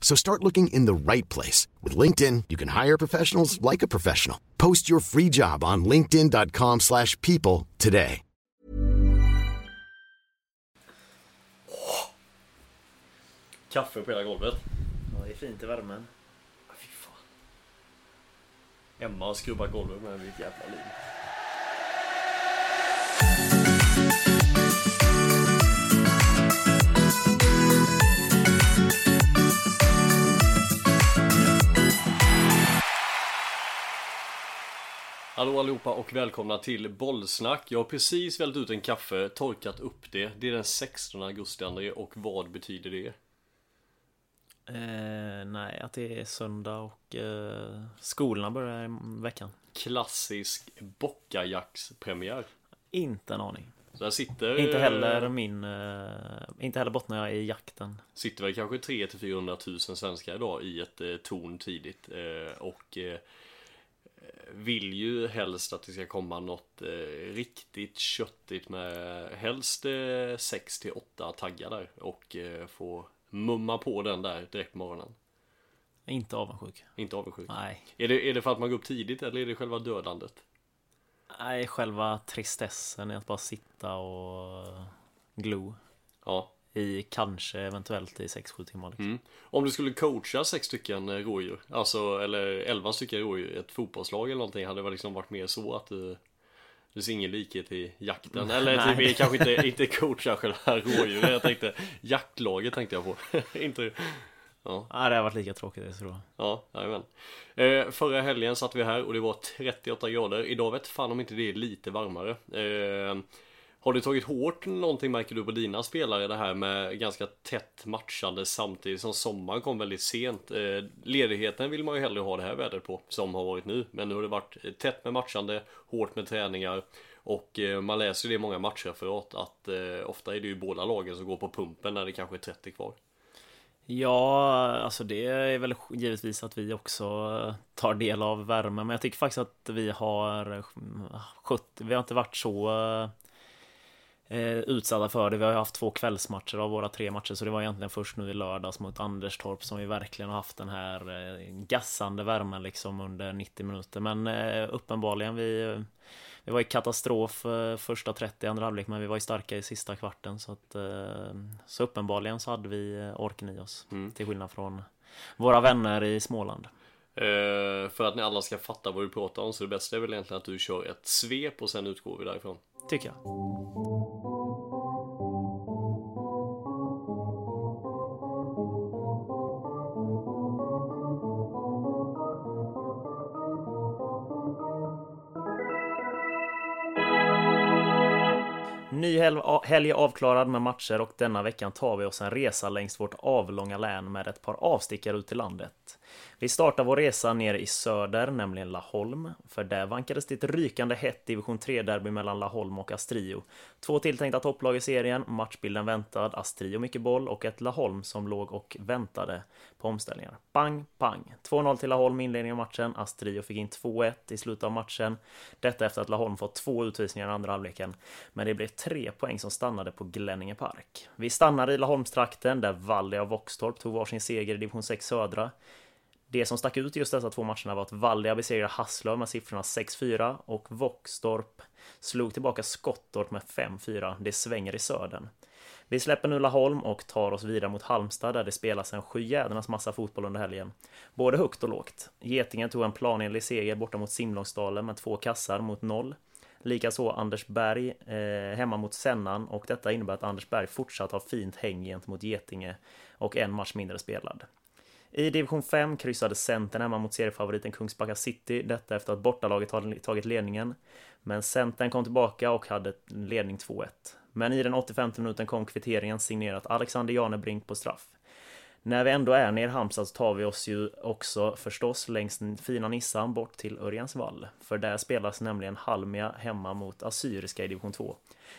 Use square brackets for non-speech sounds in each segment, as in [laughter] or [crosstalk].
So start looking in the right place. With LinkedIn, you can hire professionals like a professional. Post your free job on linkedin.com slash people today. Kaffe på hela golvet. Ja, det är fint i värmen. Ah, Fy fan. Emma har skrubbat golvet med mitt jävla liv. Hallå allihopa och välkomna till Bollsnack. Jag har precis vält ut en kaffe, torkat upp det. Det är den 16 augusti André och vad betyder det? Eh, nej, att det är söndag och eh, skolorna börjar i veckan. Klassisk bockajackspremiär. Inte en aning. Så där sitter... Inte heller min... Eh, inte heller bottnar jag i jakten. Sitter väl kanske 3 till 400 000 svenskar idag i ett eh, torn tidigt eh, och eh, vill ju helst att det ska komma något eh, riktigt köttigt med helst eh, 6 till 8 taggar där och eh, få mumma på den där direkt på morgonen. Inte avundsjuk. Inte avundsjuk. Nej. Är det, är det för att man går upp tidigt eller är det själva dödandet? Nej, själva tristessen är att bara sitta och glo Ja. I kanske eventuellt i 6-7 timmar. Liksom. Mm. Om du skulle coacha sex stycken eh, rådjur, alltså eller 11 stycken rådjur, ett fotbollslag eller någonting, hade det väl liksom varit mer så att du du ser ingen likhet i jakten, eller Nej. typ, kanske inte, inte [laughs] coacha själva rådjuren, jag tänkte jaktlaget tänkte jag på, [laughs] inte Ja, det har varit lika tråkigt det tror jag. ja, jajamän eh, Förra helgen satt vi här och det var 38 grader, idag vet fan om inte det är lite varmare eh, har det tagit hårt någonting märker du på dina spelare det här med ganska tätt matchande samtidigt som sommaren kom väldigt sent? Eh, Ledigheten vill man ju hellre ha det här vädret på som har varit nu. Men nu har det varit tätt med matchande, hårt med träningar. Och eh, man läser ju det i många matchreferat att eh, ofta är det ju båda lagen som går på pumpen när det kanske är 30 kvar. Ja, alltså det är väl givetvis att vi också eh, tar del av värmen. Men jag tycker faktiskt att vi har eh, skött, ah, vi har inte varit så eh, eh, utsatta för det. Vi har ju haft två kvällsmatcher av våra tre matcher, så det var egentligen först nu i lördags mot Anderstorp som vi verkligen har haft den här eh, gassande värmen liksom under 90 minuter. Men eh, uppenbarligen vi vi var i katastrof första 30 andra halvlek men vi var ju starka i sista kvarten så att Så uppenbarligen så hade vi orken i oss Mm. Till skillnad från Våra vänner i Småland för att ni alla ska fatta vad du pratar om så det bästa är väl egentligen att du kör ett svep och sen utgår vi därifrån. Tycker jag Ny hel- helg avklarad med matcher och denna veckan tar vi oss en resa längs vårt avlånga län med ett par avstickare ut i landet. Vi startar vår resa nere i söder, nämligen Laholm, för där vankades det ett rykande hett division 3-derby mellan Laholm och Astrio. Två tilltänkta topplag i serien, matchbilden väntad, Astrio mycket boll och ett Laholm som låg och väntade på omställningar. Pang, pang! 2-0 till Laholm i inledningen av matchen, Astrio fick in 2-1 i slutet av matchen. Detta efter att Laholm fått två utvisningar i andra halvleken, men det blev tre poäng som stannade på Glänninge Park. Vi stannar i Laholmstrakten där Valle och Våxtorp tog varsin seger i division 6 södra. Det som stack ut i just dessa två matcherna var att Vallia besegrade Hasslöv med siffrorna 6-4 och Våxtorp slog tillbaka Skottorp med 5-4. Det svänger i södern. Vi släpper nu Laholm och tar oss vidare mot Halmstad där det spelas en sjujädernas massa fotboll under helgen. Både högt och lågt. Getingen tog en planenlig seger borta mot Simlångsdalen med två kassar mot noll. Likaså Anders Berg eh, hemma mot Sennan och detta innebär att Anders Berg fortsatt har fint häng gentemot Getinge och en match mindre spelad. I division 5 kryssade Centern hemma mot seriefavoriten Kungsbacka City, detta efter att bortalaget tagit ledningen. Men Centern kom tillbaka och hade ledning 2-1. Men i den 85 minuten kom kvitteringen signerat Alexander Janebrink på straff. När vi ändå är nere i Halmstad så tar vi oss ju också förstås längs den fina Nissan bort till Örjansvall. För där spelas nämligen Halmia hemma mot Assyriska i division 2.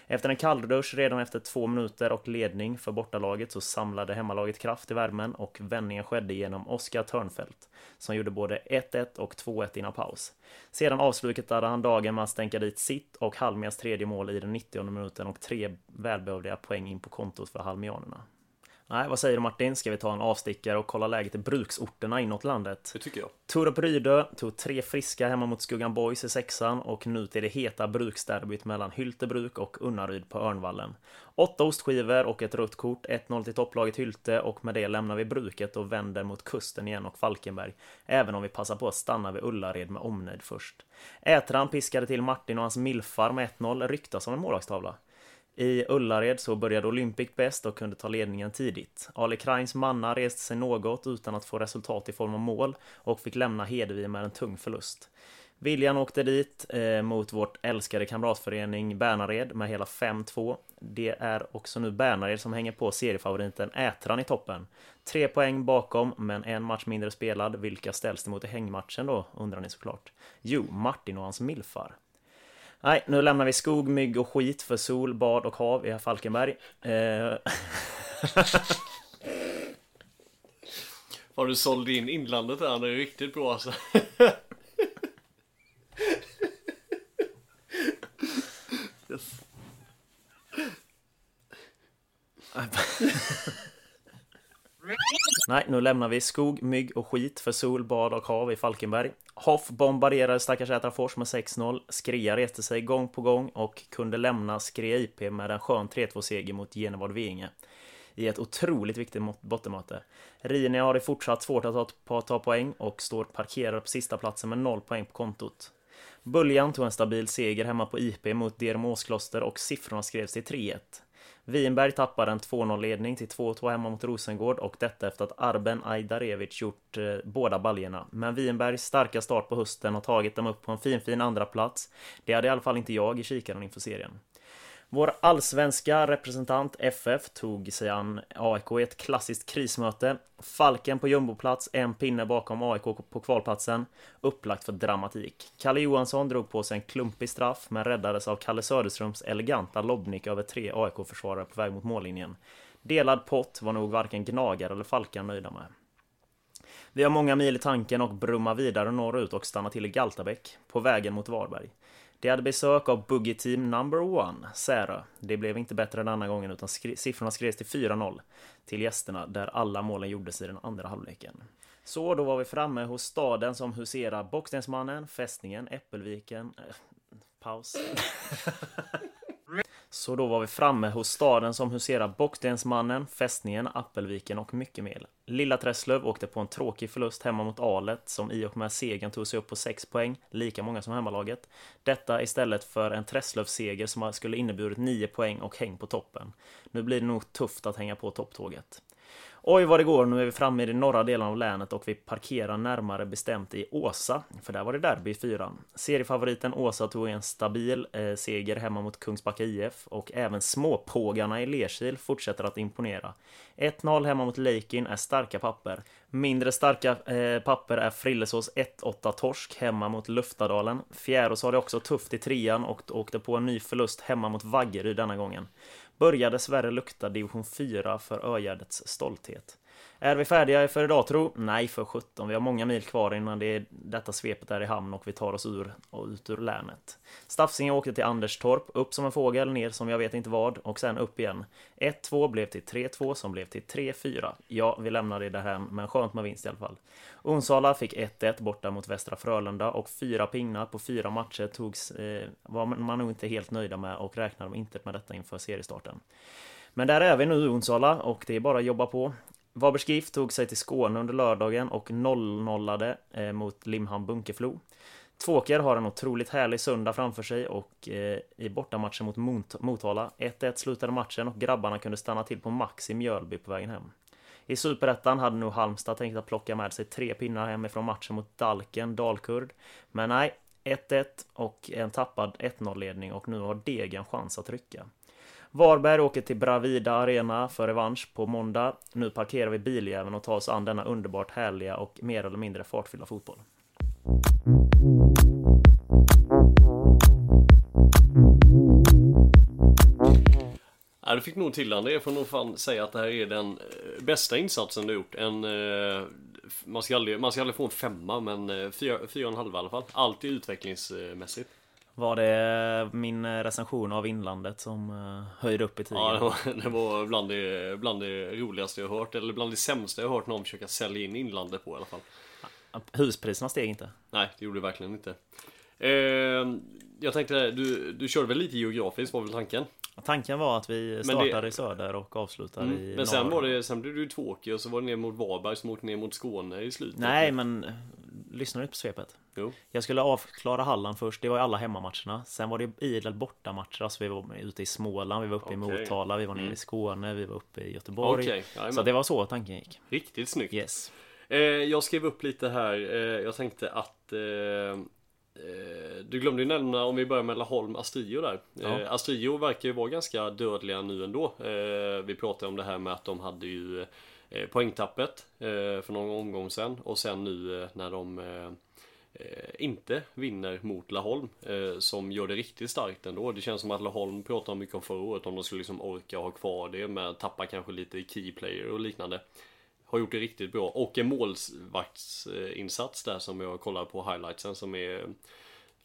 Efter en kalldusch redan efter två minuter och ledning för bortalaget så samlade hemmalaget kraft i värmen och vändningen skedde genom Oskar Törnfält som gjorde både 1-1 och 2-1 innan paus. Sedan avslutade han dagen med att stänka dit sitt och Halmias tredje mål i den 90 minuten och tre välbehövliga poäng in på kontot för halmianerna. Nej, vad säger du Martin? Ska vi ta en avstickare och kolla läget i bruksorterna inåt landet? Det tycker jag. Torup Rydö tog tre friska hemma mot Skuggan Boys i sexan och nu till det heta bruksderbyt mellan Hyltebruk och Unnaryd på Örnvallen. Åtta ostskivor och ett rött kort, 1-0 till topplaget Hylte och med det lämnar vi bruket och vänder mot kusten igen och Falkenberg. Även om vi passar på att stanna vid Ullared med omnejd först. Ätran piskade till Martin och hans milfar med 1-0 ryktas som en målvaktstavla. I Ullared så började Olympic bäst och kunde ta ledningen tidigt. Ali Krains manna reste sig något utan att få resultat i form av mål och fick lämna Hedevi med en tung förlust. Viljan åkte dit eh, mot vårt älskade kamratförening Bärnared med hela 5-2. Det är också nu Bärnared som hänger på seriefavoriten Ätran i toppen. Tre poäng bakom, men en match mindre spelad. Vilka ställs det mot i hängmatchen då, undrar ni såklart? Jo, Martin och hans milfar. Nej, nu lämnar vi skog, mygg och skit för sol, bad och hav i Falkenberg. Eh... [laughs] Har du sålt in inlandet där? Det är riktigt bra alltså. yes. [laughs] Nej, nu lämnar vi skog, mygg och skit för sol, bad och hav i Falkenberg. Hoff bombarderade stackars Ätrafors med 6-0. Skria reste sig gång på gång och kunde lämna Skria IP med en skön 3-2-seger mot Genevad Vinge i ett otroligt viktigt bottenmöte. Rini har det fortsatt svårt att ta, ta poäng och står parkerad på sista platsen med 0 poäng på kontot. Buljan tog en stabil seger hemma på IP mot Derum Åskloster och siffrorna skrevs till 3-1. Winberg tappar en 2-0-ledning till 2-2 hemma mot Rosengård och detta efter att Arben Ajdarevic gjort eh, båda baljerna. Men Winbergs starka start på hösten har tagit dem upp på en fin, fin andra plats. Det hade i alla fall inte jag i kikaren inför serien. Vår allsvenska representant FF tog sig an AIK i ett klassiskt krismöte. Falken på jumboplats, en pinne bakom AIK på kvalplatsen. Upplagt för dramatik. Kalle Johansson drog på sig en klumpig straff, men räddades av Kalle Söderströms eleganta lobbnick över tre AIK-försvarare på väg mot mållinjen. Delad pott var nog varken gnagare eller Falken nöjda med. Vi har många mil i tanken och brummar vidare norrut och stannar till i Galtabäck, på vägen mot Varberg. De hade besök av Boogie Team Number One, Särö. Det blev inte bättre denna gången utan skri siffrorna skrevs till 4-0 till gästerna där alla målen gjordes i den andra halvleken. Så då var vi framme hos staden som huserar Bockstensmannen, Fästningen, Äppelviken... Äh, paus. [laughs] Så då var vi framme hos staden som huserar Bockstensmannen, Fästningen, Appelviken och mycket mer. Lilla Träslöv åkte på en tråkig förlust hemma mot Alet som i och med segern tog sig upp på 6 poäng, lika många som hemmalaget. Detta istället för en Träslövsseger som skulle inneburit 9 poäng och häng på toppen. Nu blir det nog tufft att hänga på topptåget. Oj vad det går, nu är vi framme i den norra delen av länet och vi parkerar närmare bestämt i Åsa, för där var det derby i fyran. Seriefavoriten Åsa tog en stabil eh, seger hemma mot Kungsbacka IF och även småpågarna i Lerkil fortsätter att imponera. 1-0 hemma mot Leikin är starka papper. Mindre starka eh, papper är Frillesås 1-8 torsk hemma mot Luftadalen. Fjärås har det också tufft i trean och åkte på en ny förlust hemma mot Vaggeryd denna gången börjar dessvärre lukta division 4 för Ögärdets stolthet. Är vi färdiga för idag tro? Nej för 17. Vi har många mil kvar innan det detta svepet är i hamn och vi tar oss ur och ut ur länet. Stafsinge åkte till Anderstorp, upp som en fågel, ner som jag vet inte vad och sen upp igen. 1-2 blev till 3-2 som blev till 3-4. Ja, vi lämnar det där hem, men skönt med vinst i alla fall. Onsala fick 1-1 borta mot Västra Frölunda och fyra pinnar på fyra matcher togs, eh, var man nog inte helt nöjda med och räknade inte med detta inför seriestarten. Men där är vi nu Onsala och det är bara att jobba på. Varbergs GIF tog sig till Skåne under lördagen och 0-0ade eh, mot Limhamn Bunkeflo. Tvåker har en otroligt härlig söndag framför sig och eh, i bortamatchen mot Mont Motala 1-1 slutade matchen och grabbarna kunde stanna till på Max i Mjölby på vägen hem. I Superettan hade nog Halmstad tänkt att plocka med sig tre pinnar hemifrån matchen mot Dalken, Dalkurd. Men nej, 1-1 och en tappad 1-0-ledning och nu har Degen chans att rycka. Varberg åker till Bravida Arena för revansch på måndag. Nu parkerar vi biljäveln och tar oss an denna underbart härliga och mer eller mindre fartfyllda fotboll. Ja, du fick nog till det. Jag får nog fan säga att det här är den eh, bästa insatsen du gjort. En, eh, man, ska aldrig, man ska aldrig få en femma, men eh, fyra, fyra och en halv i alla fall. Alltid utvecklingsmässigt. Var det min recension av Inlandet som höjde upp i tiden? Ja, det var, det var bland, det, bland det roligaste jag hört, eller bland det sämsta jag hört någon försöka sälja in Inlandet på i alla fall. Huspriserna steg inte? Nej, det gjorde det verkligen inte. Eh, jag tänkte, du, du körde väl lite geografiskt, var väl tanken? Tanken var att vi startar det... i söder och avslutar mm. i Men sen norr. var det, sen blev du tvååker och så var det ner mot Varberg som åkte ner mot Skåne i slutet. Nej, men lyssna inte på svepet. Jo. Jag skulle avklara Halland först, det var ju alla hemmamatcherna. Sen var det idel bortamatcher, alltså vi var ute i Småland, vi var uppe okay. i Motala, vi var nere mm. i Skåne, vi var uppe i Göteborg. Okay. Så det var så tanken gick. Riktigt snyggt. Yes. Eh, jag skrev upp lite här, eh, jag tänkte att eh, Eh, du glömde ju nämna, om vi börjar med Laholm Astrio där. Ja. Eh, Astrio verkar ju vara ganska dödliga nu ändå. Eh, vi pratade om det här med att de hade ju poängtappet för någon omgång sen och sen nu när de inte vinner mot Laholm som gör det riktigt starkt ändå. Det känns som att Laholm pratar mycket om förra året om de skulle liksom orka ha kvar det med att tappa kanske lite i keyplayer och liknande. Har gjort det riktigt bra och en målvaktsinsats där som jag kollar på highlightsen som är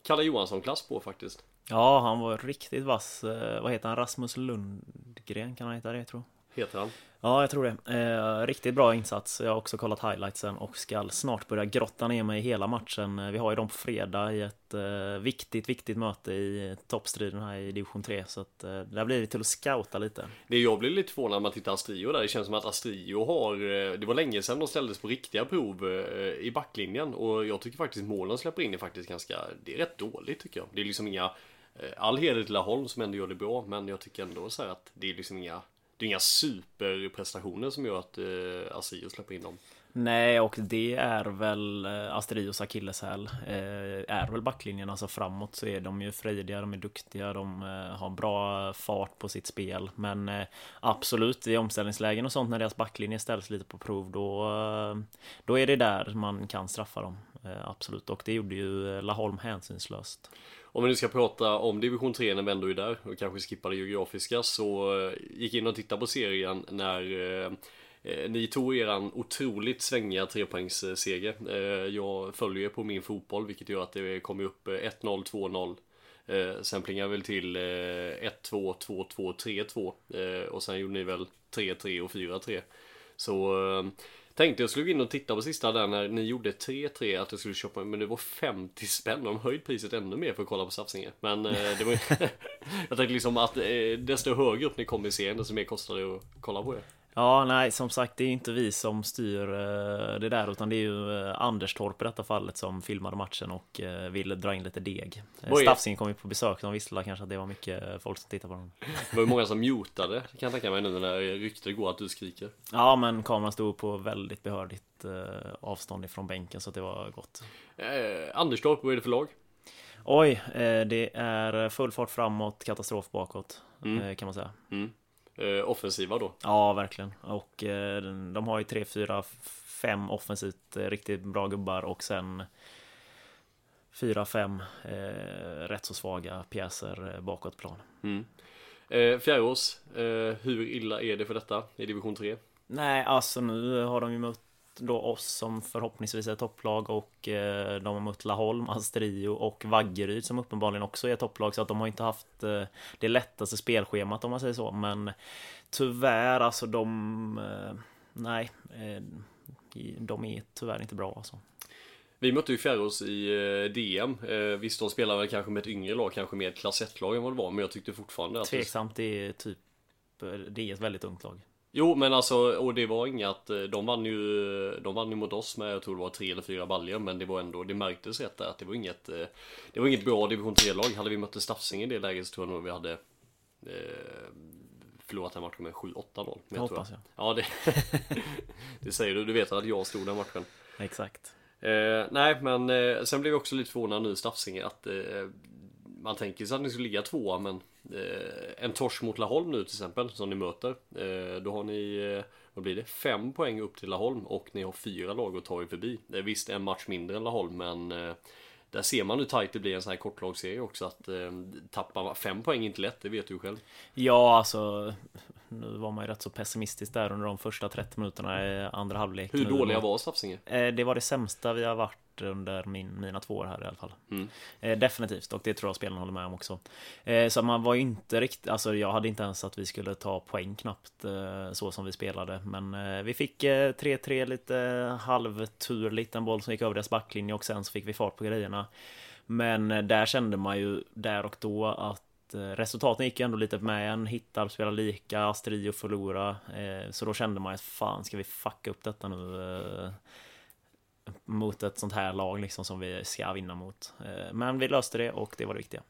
Kalle Johansson-klass på faktiskt. Ja, han var riktigt vass. Eh, vad heter han? Rasmus Lundgren kan han heta det, tror jag. Heter han? Ja, jag tror det. Eh, riktigt bra insats. Jag har också kollat highlightsen och ska snart börja grotta ner mig i hela matchen. Eh, vi har ju dem på fredag i ett eh, viktigt, viktigt möte i toppstriden här i division 3. Så att eh, där blir det till att scouta lite. Det jag blir lite förvånad när man tittar Astrio där. Det känns som att Astrio har, eh, det var länge sedan de ställdes på riktiga prov eh, i backlinjen. Och jag tycker faktiskt målen släpper in är faktiskt ganska, det är rätt dåligt tycker jag. Det är liksom inga All heder till Laholm som ändå gör det bra, men jag tycker ändå så här att det är liksom inga det är inga superprestationer som gör att eh, Asio släpper in dem. Nej, och det är väl eh, Asterios akilleshäl. Eh, är väl backlinjen, alltså framåt så är de ju frejdiga, de är duktiga, de eh, har bra fart på sitt spel. Men eh, absolut, i omställningslägen och sånt när deras backlinje ställs lite på prov, då, eh, då är det där man kan straffa dem. Eh, absolut, och det gjorde ju eh, Laholm hänsynslöst. Om vi nu ska prata om division 3 när vi ändå är där och kanske skippar det geografiska så eh, gick in och tittade på serien när eh, eh, ni tog eran otroligt svängiga trepoängsseger. Eh, jag följer på min fotboll vilket gör att det kommer upp eh, 1-0, 2-0. Eh, sen plingar väl till 1-2, 2-2, 3-2 och sen gjorde ni väl 3-3 och 4-3. Så Tänkte jag skulle gå in och titta på sista där när ni gjorde 3-3 att jag skulle köpa men det var 50 spänn. De höjde priset ännu mer för att kolla på satsningar. Men eh, det var [laughs] Jag tänkte liksom att eh, desto högre upp ni kom i serien desto mer kostar det att kolla på det. Ja, nej, som sagt, det är inte vi som styr eh, det där, utan det är ju eh, Anders Torp i detta fallet som filmade matchen och eh, ville dra in lite deg. Staffsing kom ju på besök, de visste kanske att det var mycket folk som tittade på dem. Det var ju många som mutade, kan jag tänka mig nu när ryktet går att du skriker. Ja, men kameran stod på väldigt behördigt avstånd ifrån bänken, så det var gott. Eh, Anders Torp, vad är det för lag? Oj, det är full fart framåt, katastrof bakåt, mm. kan man säga. Mm offensiva då. Ja, verkligen. Och eh, de har ju tre, fyra, fem offensivt eh, riktigt bra gubbar och sen fyra, fem eh, rätt så svaga pjäser eh, bakåt plan. Mm. Eh, Fjärås, eh, hur illa är det för detta i division 3? Nej, alltså nu har de ju mött då oss som förhoppningsvis är topplag och eh, de har mött Laholm, Astrio och Vaggeryd som uppenbarligen också är topplag så att de har inte haft eh, det lättaste spelschemat om man säger så men tyvärr alltså de eh, nej eh, de är tyvärr inte bra alltså. Vi mötte ju Fjärås i eh, DM. Eh, visst, de spelar väl kanske med ett yngre lag, kanske med ett klass 1-lag än vad det var, men jag tyckte fortfarande att... Tveksamt, det är typ... Det är ett väldigt ungt lag. Jo men alltså, och det var inget, de vann ju, de vann ju mot oss med, jag tror det var tre eller fyra baljor men det var ändå, det märktes rätt där att det var inget, det var inget bra division 3-lag. Hade vi mött Stafsing i det läget så tror jag nog vi hade eh, förlorat den matchen med 7-8-0. Jag hoppas jag. Ja, det, [laughs] det säger du. Du vet att jag stod den matchen. Exakt. Eh, nej, men eh, sen blev jag också lite förvånad nu i Stafsinge att eh, man tänker sig att ni skulle ligga tvåa, men eh, en torsk mot Laholm nu till exempel som ni möter. Eh, då har ni, eh, vad blir det, fem poäng upp till Laholm och ni har fyra lag att ta er förbi. Det är visst en match mindre än Laholm, men där ser man hur tight det blir en sån här kortlagsserie också att eh, tappar fem poäng inte lätt, det vet du själv. Ja, alltså nu var man ju rätt så pessimistisk där under de första 30 minuterna i andra halvlek. Hur dåliga var Stafsinge? Eh, det var det sämsta vi har varit under min, mina två år här i alla fall. Mm. Eh, definitivt, och det tror jag spelarna håller med om också. Eh, så man var ju inte riktigt, alltså jag hade inte ens att vi skulle ta poäng knappt eh, så som vi spelade. Men eh, vi fick 3-3 eh, lite halvturligt, en boll som gick över deras backlinje och sen så fick vi fart på grejerna. Men där kände man ju där och då att resultaten gick ju ändå lite med en. Hittar spelar lika, Astrio förlora. Så då kände man att fan, ska vi fucka upp detta nu? Mot ett sånt här lag liksom som vi ska vinna mot. Eh, men vi löste det och det var det viktiga.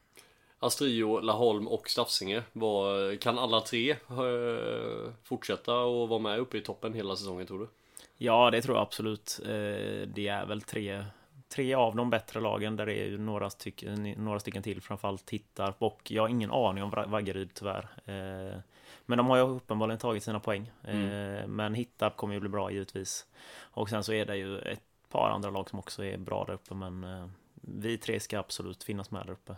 Astrio, Laholm och Stafsinge. Var, kan alla tre eh, fortsätta och vara med uppe i toppen hela säsongen tror du? Ja, det tror jag absolut. Eh, det är väl tre, tre av de bättre lagen där det är några, styck, några stycken till framförallt tittar och jag har ingen aning om Vaggeryd tyvärr. Men de har ju uppenbarligen tagit sina poäng. Mm. Men Hittarp kommer ju bli bra givetvis. Och sen så är det ju ett par andra lag som också är bra där uppe men eh, vi tre ska absolut finnas med där uppe.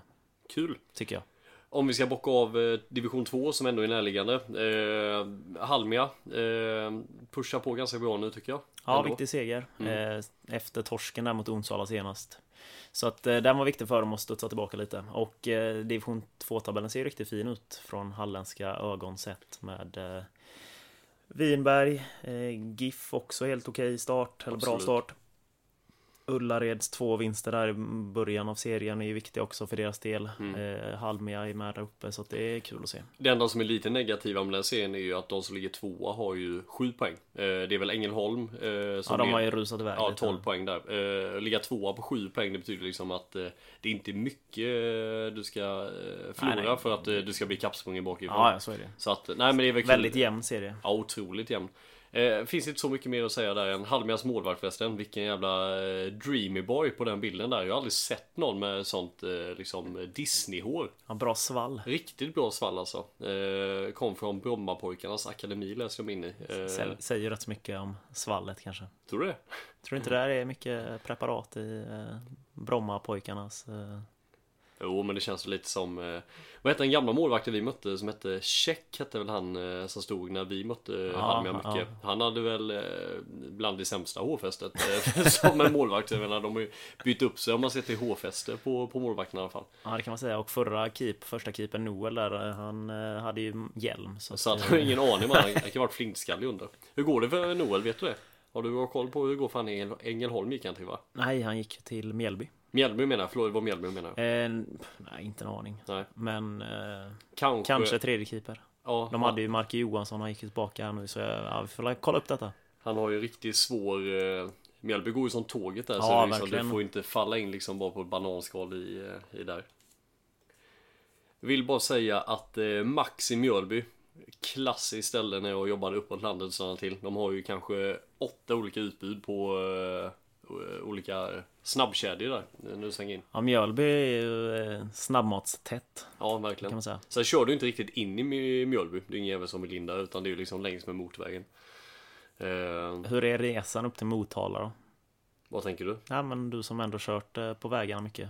Kul! Tycker jag. Om vi ska bocka av eh, division 2 som ändå är närliggande. Eh, Halmia eh, pushar på ganska bra nu tycker jag. Ja, ändå. viktig seger. Mm. Eh, efter torsken där mot Onsala senast. Så att eh, den var viktig för dem att studsa tillbaka lite. Och eh, division 2-tabellen ser riktigt fin ut från halländska ögon sett med eh, Vinberg, GIF också helt okej okay start, eller Absolut. bra start. Ullareds två vinster där i början av serien är ju viktiga också för deras del. Mm. Eh, Halmia är med där uppe så det är kul att se. Det enda som är lite negativa med den serien är ju att de som ligger tvåa har ju sju poäng. Eh, det är väl Ängelholm eh, som Ja, de har ju rusat iväg Ja, 12 poäng där. Eh, ligga tvåa på sju poäng det betyder liksom att eh, det är inte mycket eh, du ska eh, förlora nej, nej. för att du ska bli kappsprungen bakifrån. Ja, så är det. Så att, nej men det är väl Väldigt jämn serie. Ja, otroligt jämn. Eh, finns inte så mycket mer att säga där än Halmias målvakt förresten. Vilken jävla eh, dreamy boy på den bilden där. Jag har aldrig sett någon med sånt eh, liksom Disney-hår. Ja, bra svall. Riktigt bra svall alltså. Eh, kom från Brommapojkarnas akademi läste jag mig in i. Eh, Säger rätt mycket om svallet kanske. Tror du det? Tror du inte det där är mycket preparat i eh, Brommapojkarnas eh... Jo men det känns lite som eh, Vad hette den gamla målvakten vi mötte som hette Check hette väl han eh, som stod när vi mötte ja, Halmia mycket. ja. Han hade väl eh, bland det sämsta hårfästet [laughs] som en målvakt. Jag menar de har ju bytt upp sig om man ser till hårfäste på, på målvakten i alla fall. Ja det kan man säga. Och förra keep, första keepern Noel där han hade ju hjälm Så, så att, han har ingen aning man han [laughs] kan varit flintskallig under. Hur går det för Noel? Vet du det? Har du koll på hur det går för han Ängelholm gick han till va? Nej han gick till Mjällby Mjällby menar jag, förlåt, vad Mjällby menar eh, Nej, inte en aning. Nej. Men eh, kanske, kanske tredje keeper. Ja, De hade ju Marke Johansson, han gick ju tillbaka här nu så ja, vi får kolla upp detta. Han har ju riktigt svår eh, Mjällby går ju som tåget där ja, så liksom, du får inte falla in liksom bara på ett bananskal i, eh, i där. Vill bara säga att eh, Max i Mjölby Klassiskt ställe när jag jobbade uppåt landet sådana till. De har ju kanske åtta olika utbud på eh, olika snabbkedjor där nu svänger in. Ja, Mjölby är ju eh, snabbmatstätt. Ja, verkligen. Kan man säga. Sen kör du inte riktigt in i Mjölby. Det är ingen jävel som vill in där utan det är ju liksom längs med motorvägen. Uh, Hur är resan upp till Motala då? Vad tänker du? Ja, men du som ändå kört eh, på vägarna mycket.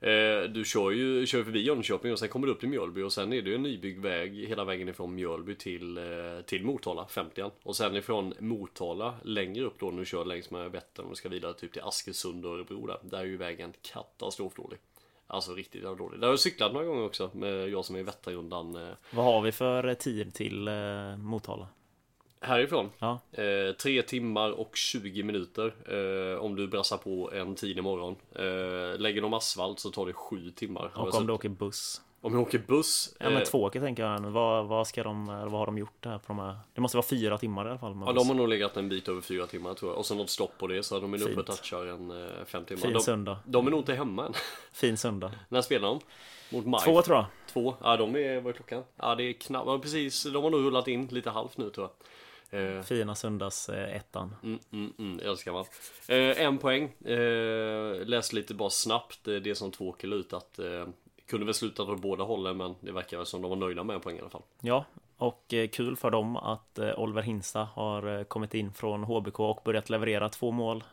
Eh, du kör ju kör förbi Jönköping och sen kommer du upp till Mjölby och sen är det ju en nybyggd väg hela vägen ifrån Mjölby till, eh, till Motala, 50 Och sen ifrån Motala längre upp då när du kör längs med Vättern och ska vidare typ till Askersund och Örebro där. Där är ju vägen katastrofdålig. Alltså riktigt dålig. Där har jag cyklat några gånger också med jag som är i Vätternrundan. Eh. Vad har vi för eh, tid till eh, Motala? Härifrån? Ja. Eh, 3 timmar och 20 minuter eh, om du brassar på en tidig morgon. Eh, lägger de asfalt så tar det 7 timmar. Och om du åker buss? Om jag åker buss? Ja men eh, Tvååker tänker jag. Vad, vad ska de, eller vad har de gjort där på de här? Det måste vara fyra timmar i alla fall. Ja, de har nog legat en bit över fyra timmar tror jag. Och så något stopp på det så de är nog uppe och touchar en eh, fem timmar. Fin De, söndag. de är nog inte hemma än. [laughs] Fin söndag. När spelar de? Mot Maj? Två tror jag. Två? Ja, de är, vad är klockan? Ja, det är knappt, precis. De har nog rullat in lite halvt nu tror jag. Eh, Fina söndags eh, ettan. Mm, mm, mm, älskar man. Eh, en poäng. Eh, läs lite bara snabbt det som Tvååker la ut att eh, kunde väl sluta åt båda hållen men det verkar väl som de var nöjda med en poäng i alla fall. Ja, och eh, kul för dem att eh, Oliver Hinsta har kommit in från HBK och börjat leverera två mål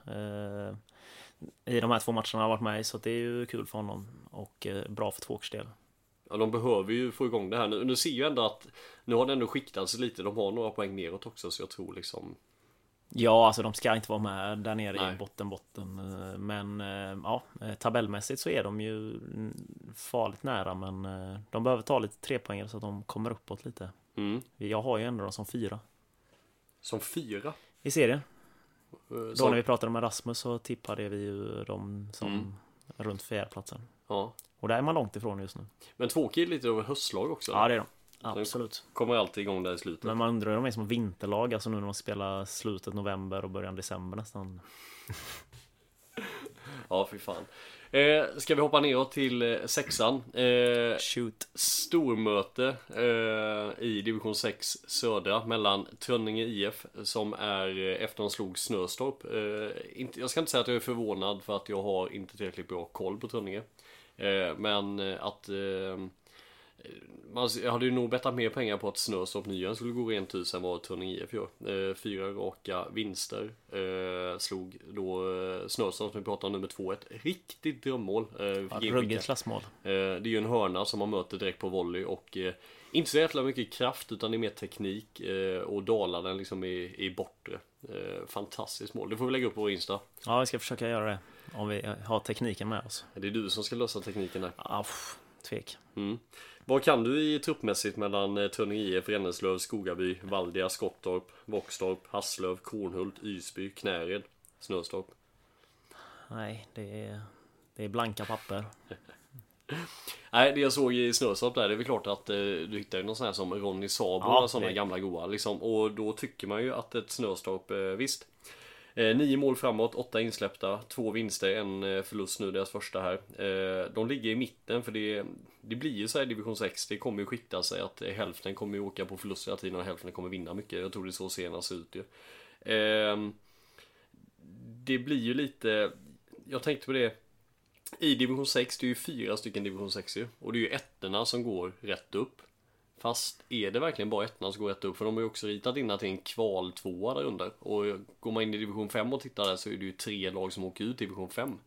i de här två matcherna han har varit med i. Så det är ju kul för honom och bra för Tvååkers del. Ja, de behöver ju få igång det här nu. Nu ser ju ändå att nu har det ändå skiktats lite. De har några poäng neråt också så jag tror liksom Ja, alltså de ska inte vara med där nere Nej. i botten, botten. Men eh, ja, eh, tabellmässigt så är de ju farligt nära. Men eh, de behöver ta lite trepoängare så att de kommer uppåt lite. mm, Jag har ju ändå dem som fyra som fyra. i serien. Eh, Då när vi pratade med Rasmus så tippade vi ju dem som Mm. runt fjärdeplatsen. ja. Och där är man långt ifrån just nu. Men Tvååker är lite av ett höstlag också. Ja, det är de. Absolut. Kommer alltid igång där i slutet. Men man undrar hur de är som vinterlag, alltså nu när de spelar slutet november och början december nästan. [laughs] Ja, fy fan. Eh, ska vi hoppa neråt till eh, sexan? Eh, Shoot. stormöte eh, i division 6 södra mellan Trönninge IF som är eh, efter de slog Snöstorp. Eh, inte, jag ska inte säga att jag är förvånad för att jag har inte tillräckligt bra koll på Trönninge. Eh, men eh, att eh, jag hade ju nog bettat mer pengar på att Snöstorp Nyen skulle gå rent hus än vad Trönninge IF gör. Fyra raka vinster. Slog då Snöstorp som vi pratade om nummer 2 ett riktigt drömmål. Ja, Ruggigt klassmål. Det är ju en hörna som man möter direkt på volley och inte så jävla mycket kraft utan det är mer teknik och dalar den liksom i, i bortre. Fantastiskt mål. Det får vi lägga upp på vår Insta. Ja, vi ska försöka göra det. Om vi har tekniken med oss. Det är du som ska lösa tekniken där. Ja, pff, tvek. Mm. Vad kan du i truppmässigt mellan eh, Trönninge IF, Renneslöv, Skogaby, Valdia, Skottorp, Våxtorp, Hasslöv, Kornhult, Ysby, Knäred, Snöstorp? Nej, det är, det är blanka papper. [laughs] Nej, det jag såg i Snöstorp där, det är väl klart att eh, du hittar ju någon sån här som Ronny Sabo Ja, och sådana det- gamla goa liksom. Och då tycker man ju att ett Snöstorp, eh, visst. Eh, nio mål framåt, åtta insläppta, två vinster, en eh, förlust nu, deras första här. Eh, de ligger i mitten för det, det blir ju så här i division 6, det kommer ju skikta sig att eh, hälften kommer ju åka på förlust hela tiden och hälften kommer vinna mycket. Jag tror det är så serierna ser ut ju. Eh, det blir ju lite, jag tänkte på det i division 6, det är ju fyra stycken division 6 ju. Och det är ju ettorna som går rätt upp. Fast är det verkligen bara ettorna som går rätt upp? För de har ju också ritat in att det är en kval tvåa där under. Och går man in i division 5 och tittar där så är det ju tre lag som åker ut i division 5.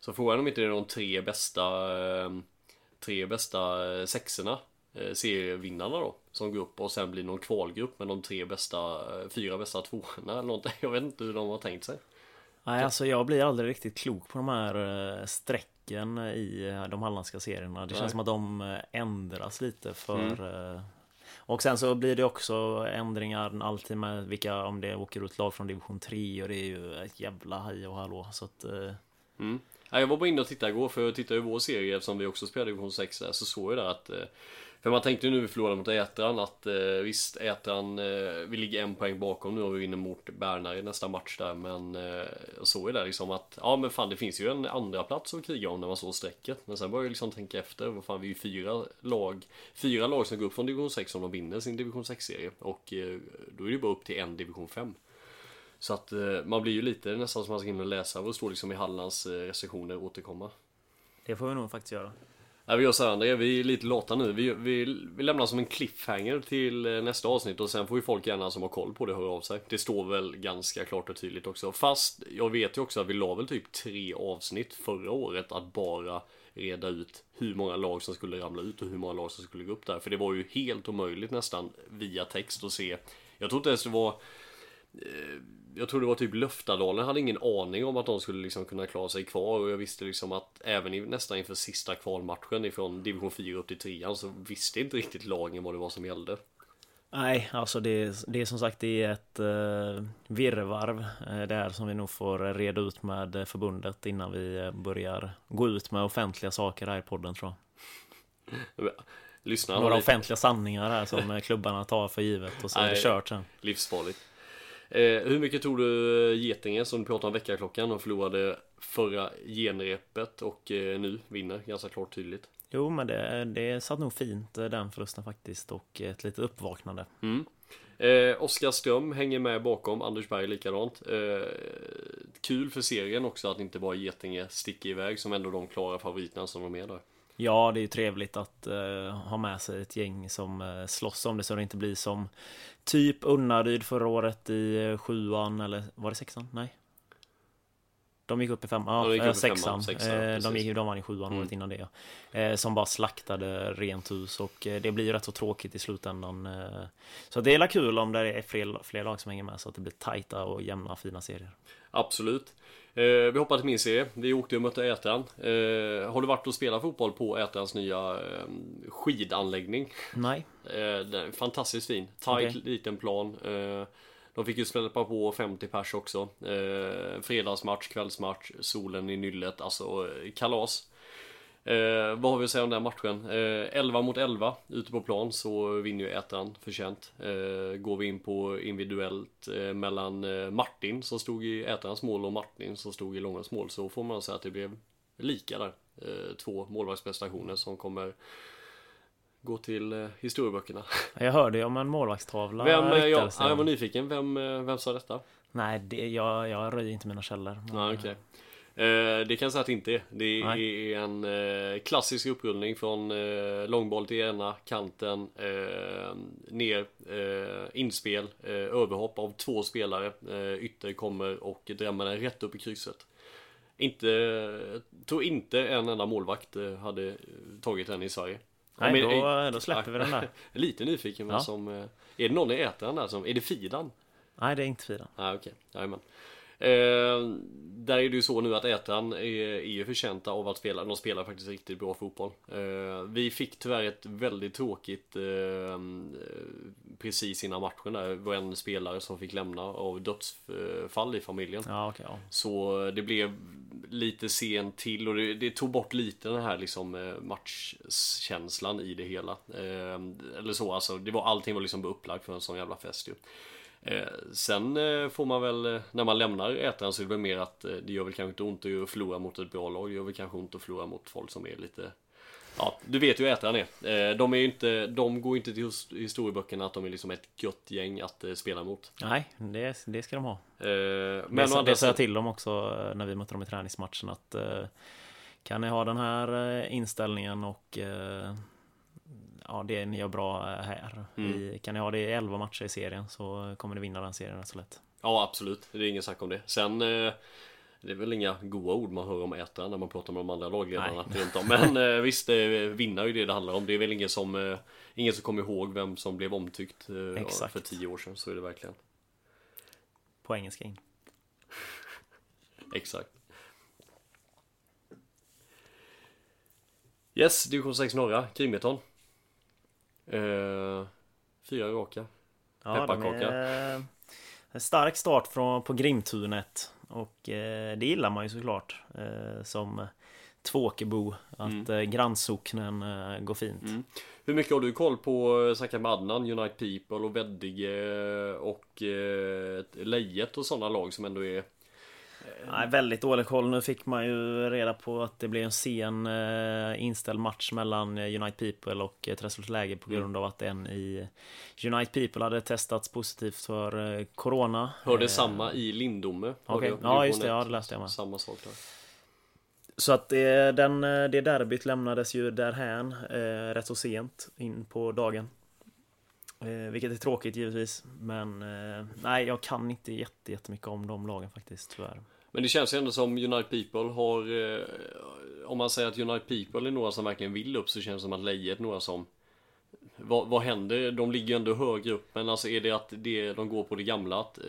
Så frågan om inte det är de tre bästa eh, tre bästa eh, sexorna eh, serievinnarna då som går upp och sen blir någon kvalgrupp med de tre bästa, fyra bästa tvåorna eller någonting. [laughs] Jag vet inte hur de har tänkt sig. Nej, alltså jag blir aldrig riktigt klok på de här strecken strecken i eh, de halländska serierna. Det känns som att de eh, ändras lite för... eh, Och sen så blir det också ändringar alltid med vilka, om det åker ut lag från division 3 och det är ju ett jävla hej och hallå. Så att, Mm. Ja, jag var bara inne och tittade igår för jag tittade i vår serie eftersom vi också spelade division 6 där så såg jag där att för man tänkte ju nu vi förlorade mot Ätran att eh, visst Ätran eh, Vi ligger en poäng bakom nu och vi vinner mot Bernare i nästa match där men eh, Jag såg ju där liksom att Ja men fan det finns ju en andra plats att kriga om när man såg strecket Men sen började jag liksom tänka efter vad fan vi är ju fyra lag Fyra lag som går upp från division 6 om de vinner sin division 6-serie och eh, Då är det ju bara upp till en division 5 så att eh, man blir ju lite nästan som man ska in och läsa vad det står liksom i Hallands eh, recensioner återkomma. det får vi nog faktiskt göra. Ja, vi gör så här André, vi är lite lata nu. Vi, vi, vi lämnar som en cliffhanger till eh, nästa avsnitt och sen får ju folk gärna som har koll på det höra av sig. Det står väl ganska klart och tydligt också. Fast jag vet ju också att vi la väl typ tre avsnitt förra året att bara reda ut hur många lag som skulle ramla ut och hur många lag som skulle gå upp där. För det var ju helt omöjligt nästan via text att se. Jag tror inte ens det var eh, jag tror det var typ Löftadalen hade ingen aning om att de skulle liksom kunna klara sig kvar och jag visste liksom att även i, nästan inför sista kvalmatchen ifrån division 4 upp till 3 så visste inte riktigt lagen vad det var som gällde. Nej, alltså det, det är som sagt det är ett uh, virrvarv uh, där som vi nog får reda ut med eh, förbundet innan vi eh, börjar gå ut med offentliga saker här i podden tror jag. Lyssna Några offentliga sanningar här som eh, klubbarna tar för givet och så är det kört sen. Livsfarligt. Eh, hur mycket tror du Getinge som du pratade om veckaklockan och förlorade förra genrepet och eh, nu vinner ganska klart tydligt? Jo, men det, det satt nog fint eh, den förlusten faktiskt och ett litet uppvaknande. Mm. Eh, Oskar Ström hänger med bakom, Anders Berg likadant. Eh, kul för serien också att inte bara Getinge sticker iväg som ändå de klara favoriterna som de är där. Ja, det är ju trevligt att uh, ha med sig ett gäng som uh, slåss om det så det inte blir som typ Unnaryd förra året i uh, sjuan eller var det sexan? Nej. De gick upp i femman, ja, sexan. Femman, de, gick, de vann i sjuan mm. året innan det. Ja. Som bara slaktade rent hus och det blir ju rätt så tråkigt i slutändan. Så det är kul om det är fler, fler lag som hänger med så att det blir tajta och jämna fina serier. Absolut. Eh, vi hoppar till min serie. Vi åkte och mötte Ätran. Eh, har du varit och spelat fotboll på Ätrans nya eh, skidanläggning? Nej. Eh, fantastiskt fin. Tight, okay. liten plan. De fick ju släppa på 50 pers också. Fredagsmatch, kvällsmatch, solen i nyllet. Alltså kalas. Eh, vad har vi att säga om den matchen? Eh, 11 mot 11 ute på plan så vinner ju Ätran förtjänt. Eh, går vi in på individuellt eh, mellan eh, Martin som stod i Ätrans mål och Martin som stod i Långas mål så får man säga att det blev lika där. Eh, två målvaktsprestationer som kommer gå till eh, historieböckerna. [laughs] Jag hörde ju om en målvaktstavla Vem, jag, ja, jag var nyfiken, vem, vem sa detta? Nej, det, jag, jag röjer inte mina källor. Men... Ah, okay. Eh, det kan jag säga att det inte är. Det Nej. är en eh, klassisk upprullning från eh, långboll till ena kanten, ner, inspel, överhopp av två spelare. Ytter kommer och drämmer den rätt upp i krysset. Inte, tror inte en enda målvakt hade tagit den i Sverige. Nej, men, då, då släpper vi den där. [laughs] Lite nyfiken ja. som... Är det någon i ätaren där som... Är det Fidan? Nej, det är inte Fidan. Nej, okej. Okay. Jajamän. Eh, där är det ju så nu att Ätran är, är ju förtjänta av att spela, de spelar faktiskt riktigt bra fotboll. Eh, vi fick tyvärr ett väldigt tråkigt eh, precis innan matchen där, det var en spelare som fick lämna av dödsfall i familjen. Ja, okay, ja. Så det blev lite sent till och det, det, tog bort lite den här liksom matchkänslan i det hela. Eller så alltså, det var, allting var liksom upplagt för en sån jävla fest ju. Eh, sen eh, får man väl, eh, när man lämnar ätaren så är det väl mer att det gör väl kanske inte ont att förlora mot ett bra lag. Det gör väl kanske ont att förlora mot folk som är lite Ja, du vet ju hur ätaren är. De är ju inte, de går inte till historieböckerna att de är liksom ett gött gäng att spela mot. Nej, det, det ska de ha. Men det, det sa jag till dem också när vi mötte dem i träningsmatchen att kan ni ha den här inställningen och ja, det ni gör bra här. Mm. Vi, kan ni ha det i 11 matcher i serien så kommer ni vinna den serien rätt så lätt. Ja, absolut. Det är ingen snack om det. Sen eh, det är väl inga goda ord man hör om ätaren när man pratar med de andra lagledarna runt om. Men eh, visst, vinna är ju det det handlar om. Det är väl ingen som, eh, ingen som kommer ihåg vem som blev omtyckt för tio år sedan. Så är det verkligen. På engelska in. [laughs] Exakt. Yes, division 6 norra, Krimeton. Eh, fyra raka. Ja, Pepparkaka. Är... En stark start från, på Grimtunet. Och eh, det gillar man ju såklart. Eh, som Tvåkebo. Att mm. eh, grannsocknen eh, går fint. Mm. Hur mycket har du koll på eh, Zacka Madnan, Unite People och Veddige och eh, Lejet och sådana lag som ändå är Nej, väldigt dålig koll. Nu fick man ju reda på att det blev en sen eh, inställd match mellan eh, Unite People och eh, Träslövs läge på grund mm. av att en i Unite People hade testats positivt för Corona. Hörde samma i Lindome. Okay. Ja, just det. Ja, det läste jag med. Samma sak där. Så att det, den, det derbyt lämnades ju därhän eh, rätt så sent in på dagen. Eh, vilket är tråkigt givetvis. Men eh, nej, jag kan inte jätte, jättemycket om de lagen faktiskt, tyvärr. Men det känns ju ändå som United People har eh, Om man säger att United People är några som verkligen vill upp så känns det som att Lejet är några som vad, vad händer? De ligger ju ändå högre upp men alltså är det att det, de går på det gamla att eh,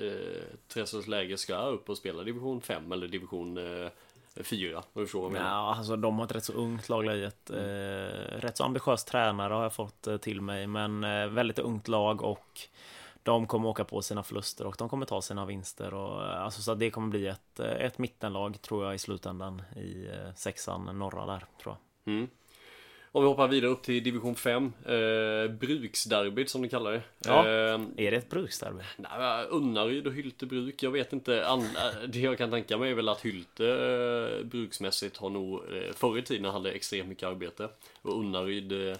Träslövs läge ska upp och spela division 5 eller division eh, 4? Om du förstår vad Ja, alltså de har ett rätt så ungt lag Lejet. Mm. Eh, rätt så ambitiös tränare har jag fått eh, till mig men eh, väldigt ungt lag och de kommer åka på sina förluster och de kommer ta sina vinster. Och, alltså, så det kommer bli ett, ett mittenlag tror jag i slutändan i eh, sexan norra där tror jag. Mm. Om vi hoppar vidare upp till division 5. Eh, bruksderbyt som de kallar det. Ja. Eh, Är det ett bruksderby? nej, Unnaryd och Hylte bruk. Jag vet inte. An- [laughs] det jag kan tänka mig är väl att Hylte eh, bruksmässigt har nog eh, förr i tiden hade extremt mycket arbete. Och Unnaryd eh,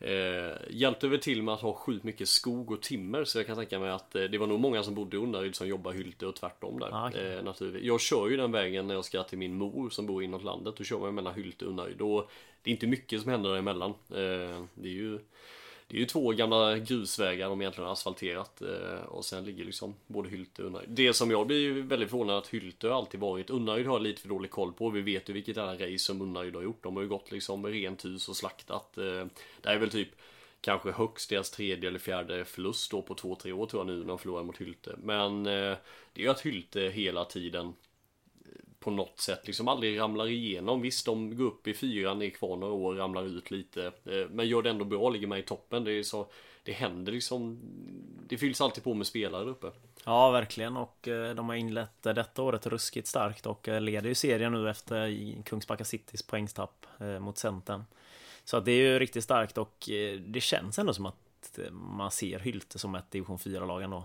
Eh, hjälpte väl till med att ha sjukt mycket skog och timmer så jag kan tänka mig att eh, det var nog många som bodde i Unnaryd som jobbar i Hylte och tvärtom där. Ah, okej. eh, naturligtvis. Jag kör ju den vägen när jag ska till min mor som bor inåt landet. Då kör man mellan Hylte och Unnaryd. Och det är inte mycket som händer däremellan. Eh, det är ju det är ju två gamla grusvägar de egentligen har asfalterat eh, och sen ligger liksom både Hylte och Unnaryd. Det som jag blir väldigt förvånad att Hylte har alltid varit. Unnaryd har jag lite för dålig koll på. Vi vet ju vilket jävla race som Unnaryd har gjort. De har ju gått liksom rent hus och slaktat. Eh, det här är väl typ kanske högst deras tredje eller fjärde förlust då på två, tre år tror jag nu när de förlorar mot Hylte. Men eh, det är ju att Hylte hela tiden på något sätt liksom aldrig ramlar igenom. Visst, de går upp i fyran, är kvar några år, ramlar ut lite. Eh, men gör det ändå bra, ligger med i toppen. Det är så, det händer liksom. Det fylls alltid på med spelare där uppe. Ja, verkligen. Och eh, de har inlett detta året ruskigt starkt och eh, leder ju serien nu efter Kungsbacka Citys poängstapp mot Centern. Så att det är ju riktigt starkt och det känns ändå som att man ser Hylte som ett division 4-lag ändå.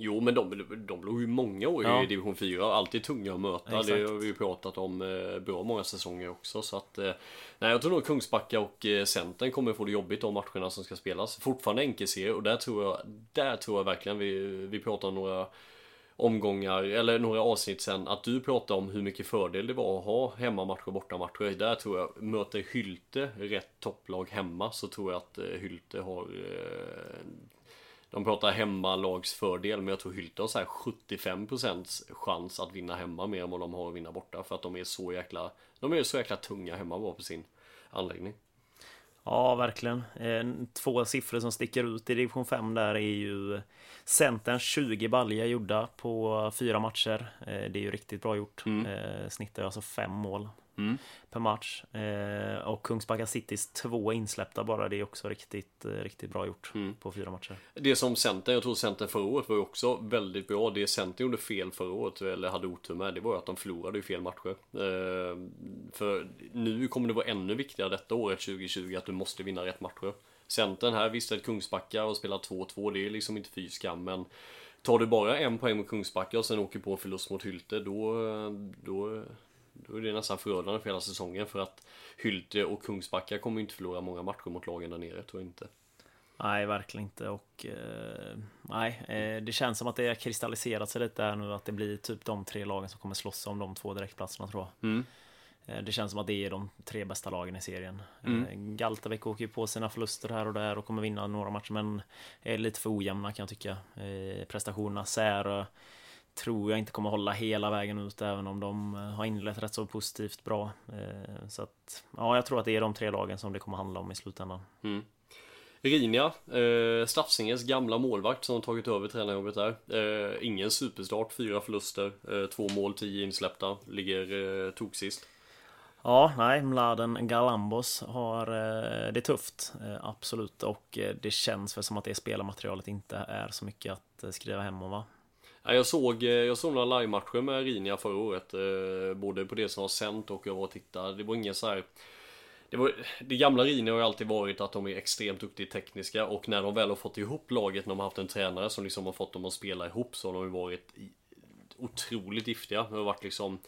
Jo, men de, de låg ju många år Ja. i division 4. Alltid tunga att möta. Exakt. Det har vi ju pratat om eh, bra många säsonger också. Så att, eh, nej, jag tror nog Kungsbacka och eh, Centern kommer få det jobbigt de matcherna som ska spelas. Fortfarande enkelserie och där tror jag, där tror jag verkligen vi, vi pratar om några omgångar eller några avsnitt sen att du pratade om hur mycket fördel det var att ha hemmamatcher och bortamatcher. Där tror jag, möter Hylte rätt topplag hemma så tror jag att eh, Hylte har eh, de pratar hemmalagsfördel men jag tror Hylte har så här 75% chans att vinna hemma mer än vad de har att vinna borta för att de är så jäkla De är så jäkla tunga hemma bara på sin anläggning. Ja, verkligen. Två siffror som sticker ut i division 5 där är ju Centerns 20 baljor gjorda på fyra matcher. Eh, Det är ju riktigt bra gjort. Eh, Snittar alltså fem mål Mm. per match. Eh, Och Kungsbacka Citys två insläppta bara. Det är också riktigt, eh, riktigt bra gjort på fyra matcher. Det som Centern, jag tror Centern förra året var ju också väldigt bra. Det Centern gjorde fel förra året, eller hade otur med, det var ju att de förlorade i fel matcher. Eh, för nu kommer det vara ännu viktigare detta året 2020 att du måste vinna rätt matcher. Centern här, visst ett Kungsbacka och spelar 2-2, det är liksom inte fy skam, men tar du bara en poäng mot Kungsbacka och sen åker på en förlust mot Hylte, då, då, då är det nästan förödande för hela säsongen för att Hylte och Kungsbacka kommer inte förlora många matcher mot lagen där nere, tror jag inte. Nej, verkligen inte. Och eh, nej, eh, det känns som att det har kristalliserat sig lite här nu. Att det blir typ de tre lagen som kommer slåss om de två direktplatserna tror jag. Mm. Eh, Det känns som att det är de tre bästa lagen i serien. Mm. Galtavik åker ju på sina förluster här och där och kommer vinna några matcher men är lite för ojämna kan jag tycka. Eh, Prestationerna Särö tror jag inte kommer hålla hela vägen ut även om de eh, har inlett rätt så positivt bra. Eh, Så att ja, jag tror att det är de tre lagen som det kommer handla om i slutändan. Rinja, eh, Stafsinges gamla målvakt som har tagit över tränarjobbet där. Eh, ingen superstart, fyra förluster, eh, två mål, tio insläppta. Ligger eh, toksist. Ja, nej, Mladen Galambos har eh, det tufft, eh, absolut. Och det känns väl som att det spelarmaterialet inte är så mycket att skriva hem om va? Ja, jag, såg, eh, jag såg några livematcher med Rinia förra året. Eh, både på det som har sänt och jag var och tittade. Det var ingen så här... Det, var, det gamla Rinia har ju alltid varit att de är extremt duktigt tekniska och när de väl har fått ihop laget när de har haft en tränare som liksom har fått dem att spela ihop så har de ju varit otroligt giftiga. Det har varit liksom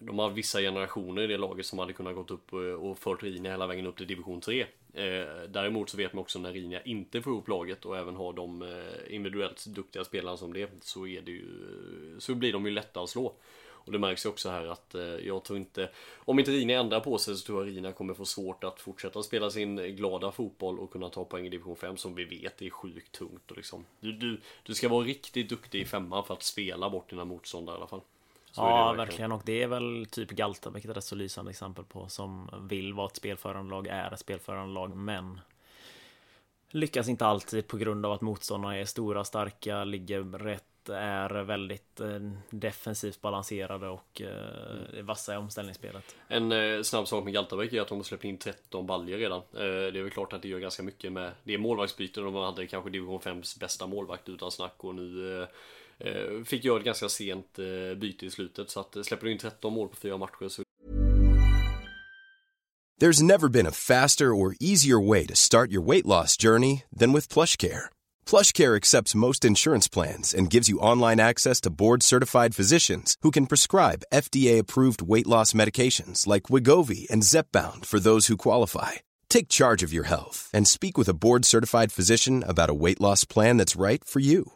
de har vissa generationer i det laget som hade kunnat gått upp eh, och, fört Rinia hela vägen upp till division 3. Eh, däremot så vet man också när Rinja inte får ihop laget och även har de eh, individuellt duktiga spelarna som det så är det ju så blir de ju lätta att slå. Och det märks ju också här att eh, jag tror inte Om inte Rina ändrar på sig så tror jag Rina kommer få svårt att fortsätta spela sin glada fotboll och kunna ta poäng i division 5 som vi vet är sjukt tungt och liksom du, du, du ska vara riktigt duktig i femman för att spela bort dina motståndare i alla fall. Är ja, verkligen. Och det är väl typ Galtabäck ett rätt så lysande exempel på. Som vill vara ett spelförande lag, är ett spelförande lag, men lyckas inte alltid på grund av att motståndarna är stora, starka, ligger rätt, är väldigt eh, defensivt balanserade och eh, vassa i omställningsspelet. En eh, snabb sak med Galtabäck är att de har släppt in 13 baljer redan. Eh, det är väl klart att det gör ganska mycket med det målvaktsbyte. De hade kanske division 5s bästa målvakt utan snack och nu eh, Eh, fick göra ett ganska sent eh, byte i slutet. Så att eh, släpper du in 13 mål på fyra matcher så There's never been a faster or easier way to start your weight loss journey than with PlushCare. PlushCare accepts most insurance plans and gives you online access to board-certified physicians who can prescribe FDA-approved weight loss medications like Wigovi and Zepbound for those who qualify. Take charge of your health and speak with a board-certified physician about a weight loss plan that's right for you.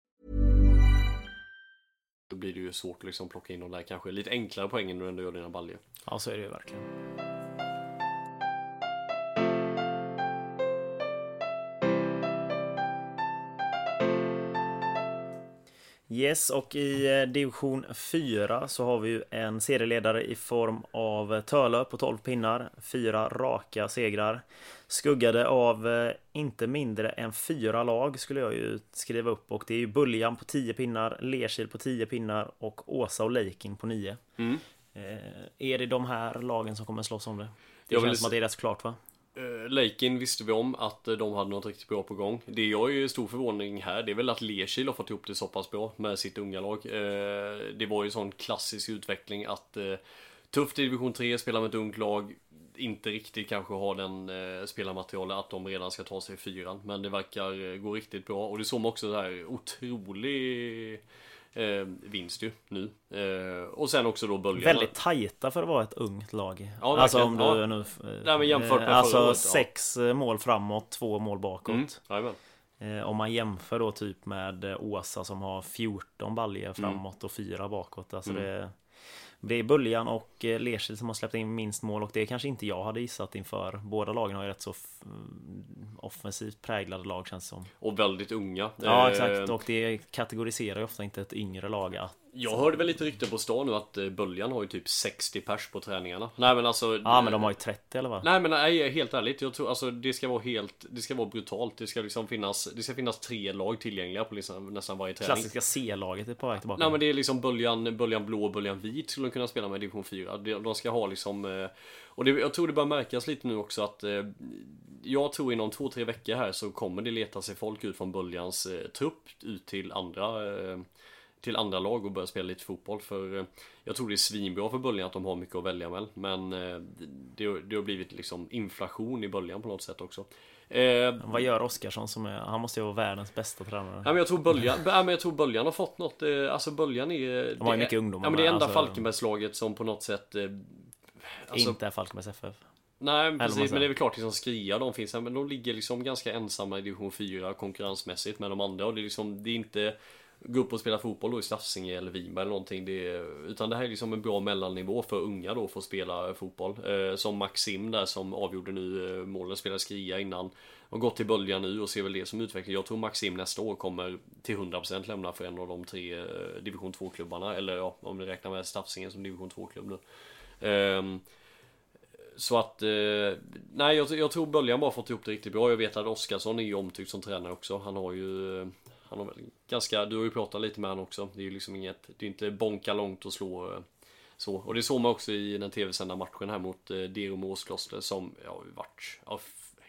Då blir det ju svårt att liksom plocka in de där kanske lite enklare poängen när du ändå gör dina baljor. Ja, så är det ju verkligen. Yes, och i eh, division 4 så har vi ju en serieledare i form av Törlö på 12 pinnar, fyra raka segrar. Skuggade av eh, inte mindre än fyra lag skulle jag ju skriva upp och det är ju Buljan på 10 pinnar, Lerkil på 10 pinnar och Åsa och Leikin på 9. Mm. Eh, är det de här lagen som kommer slåss om det? Det Jag känns vill som att det är rätt klart va? Uh, visste vi om att eh, de hade något riktigt bra på gång. Det jag är ju stor förvåning här, det är väl att Lerkil har fått ihop det så pass bra med sitt unga lag. Eh, det var ju sån klassisk utveckling att tufft i division 3, spela med ett ungt lag, inte riktigt kanske ha den eh, spelarmaterialet att de redan ska ta sig i fyran. Men det verkar gå riktigt bra och det såg man också där otrolig eh, vinst ju nu. Eh, och sen också då böljarna. Väldigt tajta för att vara ett ungt lag. Ja, alltså om du Ja. nu... Nej, men jämfört med eh, förra Alltså året, ja. sex eh, mål framåt, två mål bakåt. Mm. Eh, Om man jämför då typ med eh, Åsa som har 14 baljor framåt och fyra bakåt. Alltså Mm. det, det är Buljan och eh, Lerkil som har släppt in minst mål och det kanske inte jag hade gissat inför. Båda lagen har ju rätt så f- offensivt präglade lag känns det som. Och väldigt unga. Ja Eh, exakt och det kategoriserar ju ofta inte ett yngre lag att Jag hörde väl lite rykten på stan nu att eh, Böljan har ju typ 60 pers på träningarna. Nej men alltså. Ja men de har ju 30 eller vad? Nej men nej, helt ärligt. Jag tror alltså det ska vara helt, det ska vara brutalt. Det ska liksom finnas, det ska finnas tre lag tillgängliga på liksom, nästan varje träning. Klassiska C-laget är på väg tillbaka. Nej men det är liksom böljan, böljan blå och böljan vit skulle de kunna spela med i division 4. De, de ska ha liksom eh, Och det, jag tror det börjar märkas lite nu också att eh, Jag tror inom två, tre veckor här så kommer det leta sig folk ut från böljans eh, trupp ut till andra eh, till andra lag och börja spela lite fotboll för eh, Jag tror det är svinbra för böljan att de har mycket att välja med Men eh, det, det har blivit liksom inflation i böljan på något sätt också eh, Vad gör Oskarsson som är, han måste ju vara världens bästa tränare. Ja, men jag tror Böljan, [laughs] ja, men jag tror Böljan har fått något, eh, alltså Böljan är... De har ju mycket ungdomar Ja men det är enda alltså- Falkenbergslaget som på något sätt... Alltså, Inte är Falkenbergs FF. nej precis, men det är väl klart liksom Skria de finns här, men de ligger liksom ganska ensamma i division 4 konkurrensmässigt med de andra och det är liksom, det är inte gå upp och spela fotboll då i Stafsinge eller Vinberg eller någonting. Det är, utan det här är liksom en bra mellannivå för unga då för att spela fotboll. Eh, som Maxim där som avgjorde nu eh, målen, spelade Skria innan. Har gått till Bölja nu och ser väl det som utveckling. Jag tror Maxim nästa år kommer till 100% lämna för en av de tre eh, division 2-klubbarna. Eller ja, om vi räknar med Stafsingen som division 2-klubb nu. Eh, så att, eh, nej jag, jag tror Böljan bara fått ihop det riktigt bra. Jag vet att Oskarsson är ju omtyckt som tränare också. Han har ju, eh, han har väl ganska, du har ju pratat lite med honom också. Det är ju liksom inget, det är inte bonka långt och slå eh, så. Och det såg man också i den tv-sända matchen här mot eh, Derum Åskloster som, ja, vart, ja,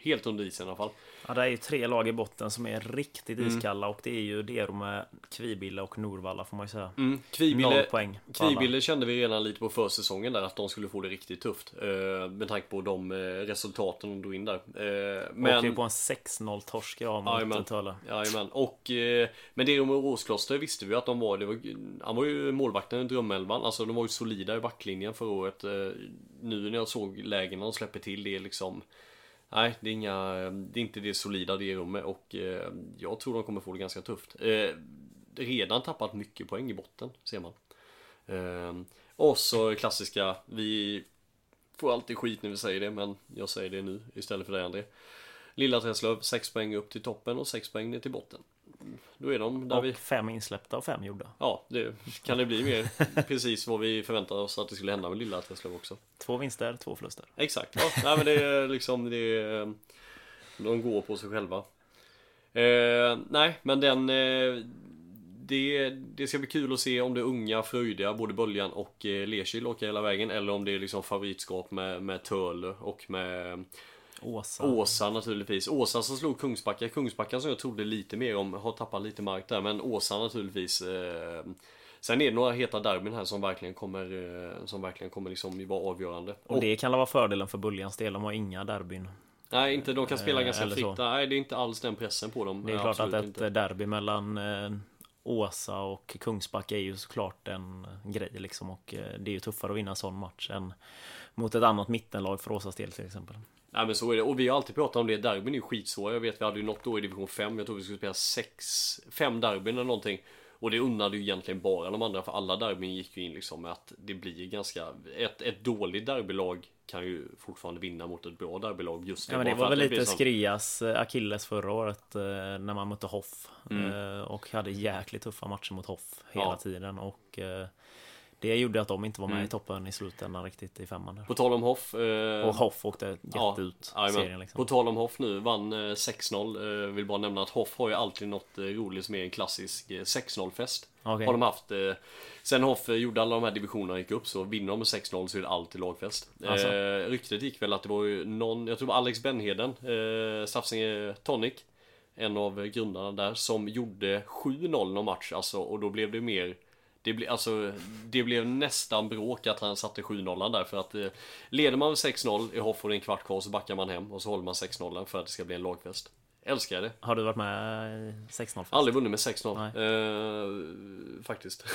helt under isen i alla fall. Ja, det är ju tre lag i botten som är riktigt iskalla och det är ju Dero med Kvibille och Norvalla får man ju säga. Mm. Kvibille, Noll poäng alla. Kvibille kände vi redan lite på försäsongen där att de skulle få det riktigt tufft. Eh, med tanke på de eh, resultaten de drog in där. Eh, Men... Åkte ju på en 6-0 torsk idag mot Jajamän. Töle. Jajamän. Och eh, men det med Åskloster visste vi att de var, det var Han var ju målvakten i drömelvan. Alltså de var ju solida i backlinjen förra året. Eh, nu när jag såg lägena de släpper till det är liksom Nej, det är, inga, det är inte det solida det rummet och eh, jag tror de kommer få det ganska tufft. Eh, redan tappat mycket poäng i botten, ser man. Eh, och så klassiska, vi får alltid skit när vi säger det, men jag säger det nu istället för dig André. Lilla Träslöv, 6 poäng upp till toppen och 6 poäng ner till botten. Då är de där Och vi... fem insläppta och fem gjorda. Ja, det, kan det bli mer [laughs] precis vad vi förväntade oss att det skulle hända med Lilla Träslöv också. Två vinster, två förluster. Exakt, ja, nej, men det är [laughs] liksom det är, De går på sig själva eh, Nej men den eh, det, det ska bli kul att se om det är unga fröjdiga både Böljan och eh, Lerkild åker hela vägen eller om det är liksom favoritskap med, med Törle och med Åsa. Åsa naturligtvis. Åsa som slog Kungsbacka. Kungsbacka som jag trodde lite mer om har tappat lite mark där men Åsa naturligtvis eh, Sen är det några heta derbyn här som verkligen kommer eh, Som verkligen kommer liksom vara avgörande. Och det kan vara fördelen för Buljans del. De har inga derbyn. Nej, inte, de kan spela Eh, ganska fritt. Nej, det är inte alls den pressen på dem. Det är klart att ett inte. derby mellan eh, Åsa och Kungsbacka är ju såklart en grej liksom. Och det är ju tuffare att vinna en sån match än mot ett annat mittenlag för Åsas del till exempel. Nej men så är det. Och vi har alltid pratat om det. Derbyn är ju skitsvåra. Jag vet vi hade ju något år i division 5. Jag tror vi skulle spela 6, 5 derbyn eller någonting. Och det unnade ju egentligen bara de andra. För alla derbyn gick ju in liksom med att det blir ganska... Ett, ett dåligt derbylag kan ju fortfarande vinna mot ett bra derbylag. Just Ja, men det var väl lite sån- Skrias eh, Akilles förra året eh, när man mötte Hoff. Mm. Eh, och hade jäkligt tuffa matcher mot Hoff hela Ja. tiden. Och det gjorde att de inte var med Mm. i toppen i slutändan riktigt i femman. Där. På tal om Hoff. Eh, Och Hoff åkte jätte Ja, serien liksom. På tal om Hoff nu, vann eh, 6-0. Eh, vill bara nämna att Hoff har ju alltid något eh, roligt som är en klassisk eh, 6-0 fest. Okej. Har de haft. Eh, sen Hoff eh, gjorde alla de här divisionerna gick upp så vinner de med 6-0 så är det alltid lagfest. Alltså. Eh, ryktet gick väl att det var ju någon, jag tror det var Alex Benheden, eh, Stafsinge Tonic. En av grundarna där som gjorde 7-0 någon match alltså och då blev det mer det, ble, alltså, det blev nästan bråk att han satte 7-0 där för att eh, Leder man med 6-0 i Hoff och det är en kvart kvar så backar man hem och så håller man 6-0 för att det ska bli en lagfest. Älskar det. Har du varit med i 6-0? Aldrig vunnit med 6-0 eh, Faktiskt. [laughs]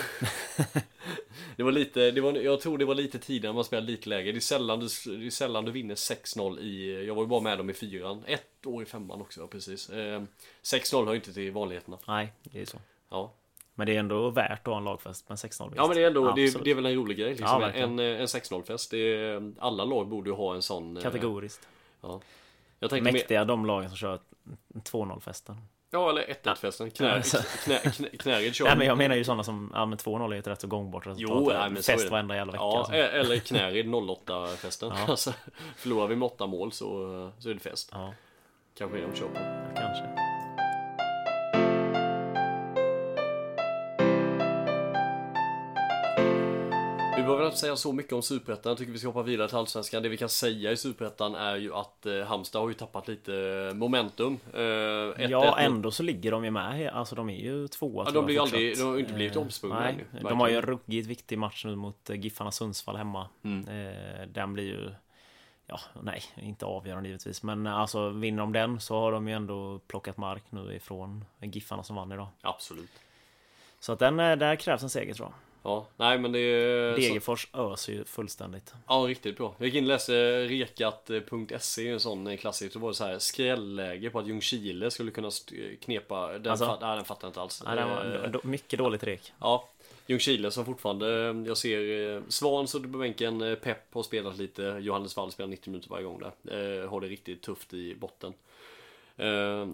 Det var lite, det var, jag tror det var lite tidigare man spelade lite lägre. Det är sällan du, det är sällan du vinner 6-0 i Jag var ju bara med dem i fyran. Ett år i femman också precis. Eh, 6-0 hör inte till vanligheterna. Nej, det är så. Ja Men det är ändå värt att ha en lagfest med 6-0 Ja men det är ändå, det, är- det är väl en rolig grej liksom. Ja, En, verkligen. en 6-0 fest är, Alla lag borde ju ha en sån eh, Kategoriskt. Ja Mäktiga de lagen som kör 2-0 festen. Ja eller 1-1 festen [laughs] Knä, knä, knä, Knäred kör Nej men jag menar ju sådana som, ja men 2-0 är ett rätt så gångbart resultat. Jo, nej, men Fest varenda jävla vecka. Ja, alltså. e- eller [laughs] Knäred 08 festen Ja. alltså, Förlorar vi med 8 mål så, så är det fest ja, Kanske är de kör på kanske. Behöver inte säga så mycket om Superettan. Jag tycker vi ska hoppa vidare till Allsvenskan. Det vi kan säga i Superettan är ju att eh, Halmstad har ju tappat lite momentum. Eh, 1-1 Ja, mot- ändå så ligger de ju med. Alltså de är ju tvåa. Ja, de blir aldrig- de har inte blivit Eh, omsprungna Nej, ännu, de har ju en ruggigt viktig match nu mot eh, Giffarna Sundsvall hemma. Mm. Eh, Den blir ju... Ja, nej, inte avgörande givetvis. Men eh, alltså vinner de den så har de ju ändå plockat mark nu ifrån Giffarna som vann idag. Absolut. Så att den, eh, där krävs en seger tror jag. Ja, nej men det är... så- Degerfors öser ju fullständigt. Ja, riktigt bra. Jag gick in och läste rekat.se, en sån eh, klassiker. Det var så här skrällläge på att Ljungskile skulle kunna st- knepa. Den, Alltså? fatt, nej, den fattar jag inte alls. Nej, den var Eh, mycket dåligt rek. Ja, Ljungskile som fortfarande, eh, jag ser eh, Svan så på bänken, eh, Pep har spelat lite, Johannes Wall spelar 90 minuter varje gång där. Eh, har det riktigt tufft i botten. Eh,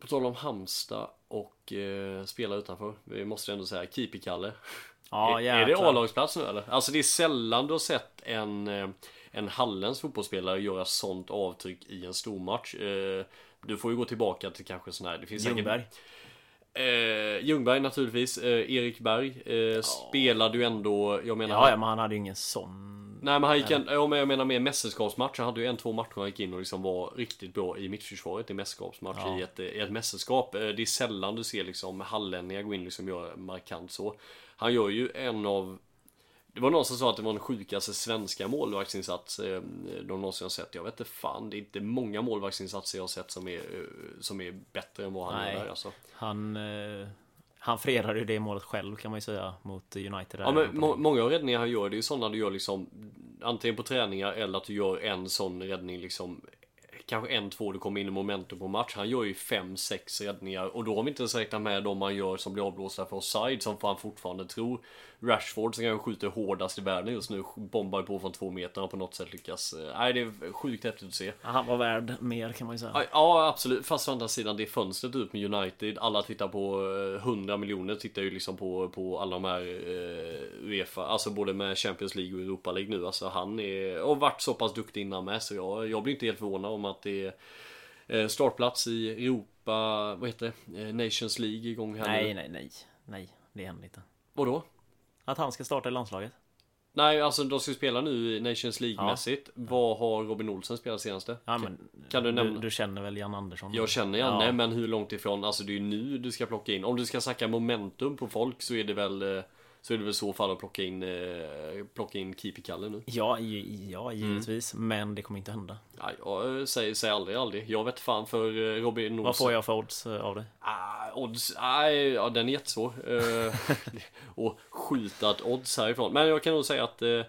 på tal om Halmstad och eh, spela utanför, vi måste ändå säga Keeper-Kalle. [laughs] Ja, är, är det. A-lagsplats nu eller? Alltså det är sällan du har sett en, eh, en Hallens fotbollsspelare göra sånt avtryck i en stormatch. Eh, Du får ju gå tillbaka till kanske sån här, det finns säkert- Ljungberg. Eh, Ljungberg naturligtvis, eh, Erik Berg eh, spelade ju ändå, jag menar Ja, ja, men han hade ju ingen sån Nej men han gick en, ja, men jag menar mer mästerskapsmatch. Han hade ju en, två matcher han gick in och liksom var riktigt bra i mittförsvaret i mästerskapsmatch Ja. i, ett, i ett mästerskap. Eh, Det är sällan du ser liksom hallänningar gå in liksom och göra markant så. Han gör ju en av det var någon som sa att det var den sjukaste svenska målvaktsinsats eh, de någonsin har sett. Jag vet inte fan, det är inte många målvaktsinsatser jag har sett som är, eh, som är bättre än vad han Nej. gör där alltså. Han, eh, han fredade ju det målet själv kan man ju säga mot United. Ja men må, många av räddningar han gör det är ju sådana du gör liksom Antingen på träningar eller att du gör en sån räddning liksom Kanske en, två du kommer in i momentum på match. Han gör ju fem, sex räddningar och då har vi inte ens räknat med de han gör som blir avblåsta för offside som han fortfarande tror. Rashford som kanske skjuter hårdast i världen just nu bombar på från två meter och på något sätt lyckas. eh, Nej det är sjukt häftigt att se. Han var värd mer kan man ju säga. Ja, absolut, fast å andra sidan det fönstret ut med United Alla tittar på eh, 100 miljoner tittar ju liksom på, på alla de här eh, Uefa Alltså både med Champions League och Europa League nu Alltså han är, och varit så pass duktig innan med Så jag, jag blir inte helt förvånad om att det är eh, Startplats i Europa, vad heter det? Eh, Nations League igång här nej, nu nej, nej. Nej, det händer inte. Vadå? Att han ska starta i landslaget? Nej alltså de ska spela nu i Nations League Ja. Vad har Robin Olsen spelat senaste? Ja, men, kan du nämna- Du, du känner väl Jan Andersson? Jag känner Janne, Ja. men hur långt ifrån? Alltså det är ju nu du ska plocka in. Om du ska snacka momentum på folk så är det väl eh, så är det väl så fall att plocka in eh, plocka in Keeper-Kalle nu. Ja, ja givetvis. Mm. Men det kommer inte hända. Ja, jag eh, säger, säger aldrig aldrig. Jag vet fan för eh, Robin Olsen. Vad får jag för odds eh, av dig? Ah, odds, nej, ja den är jättesvår. [laughs] Och skjuta ett odds härifrån. Men jag kan nog säga att eh,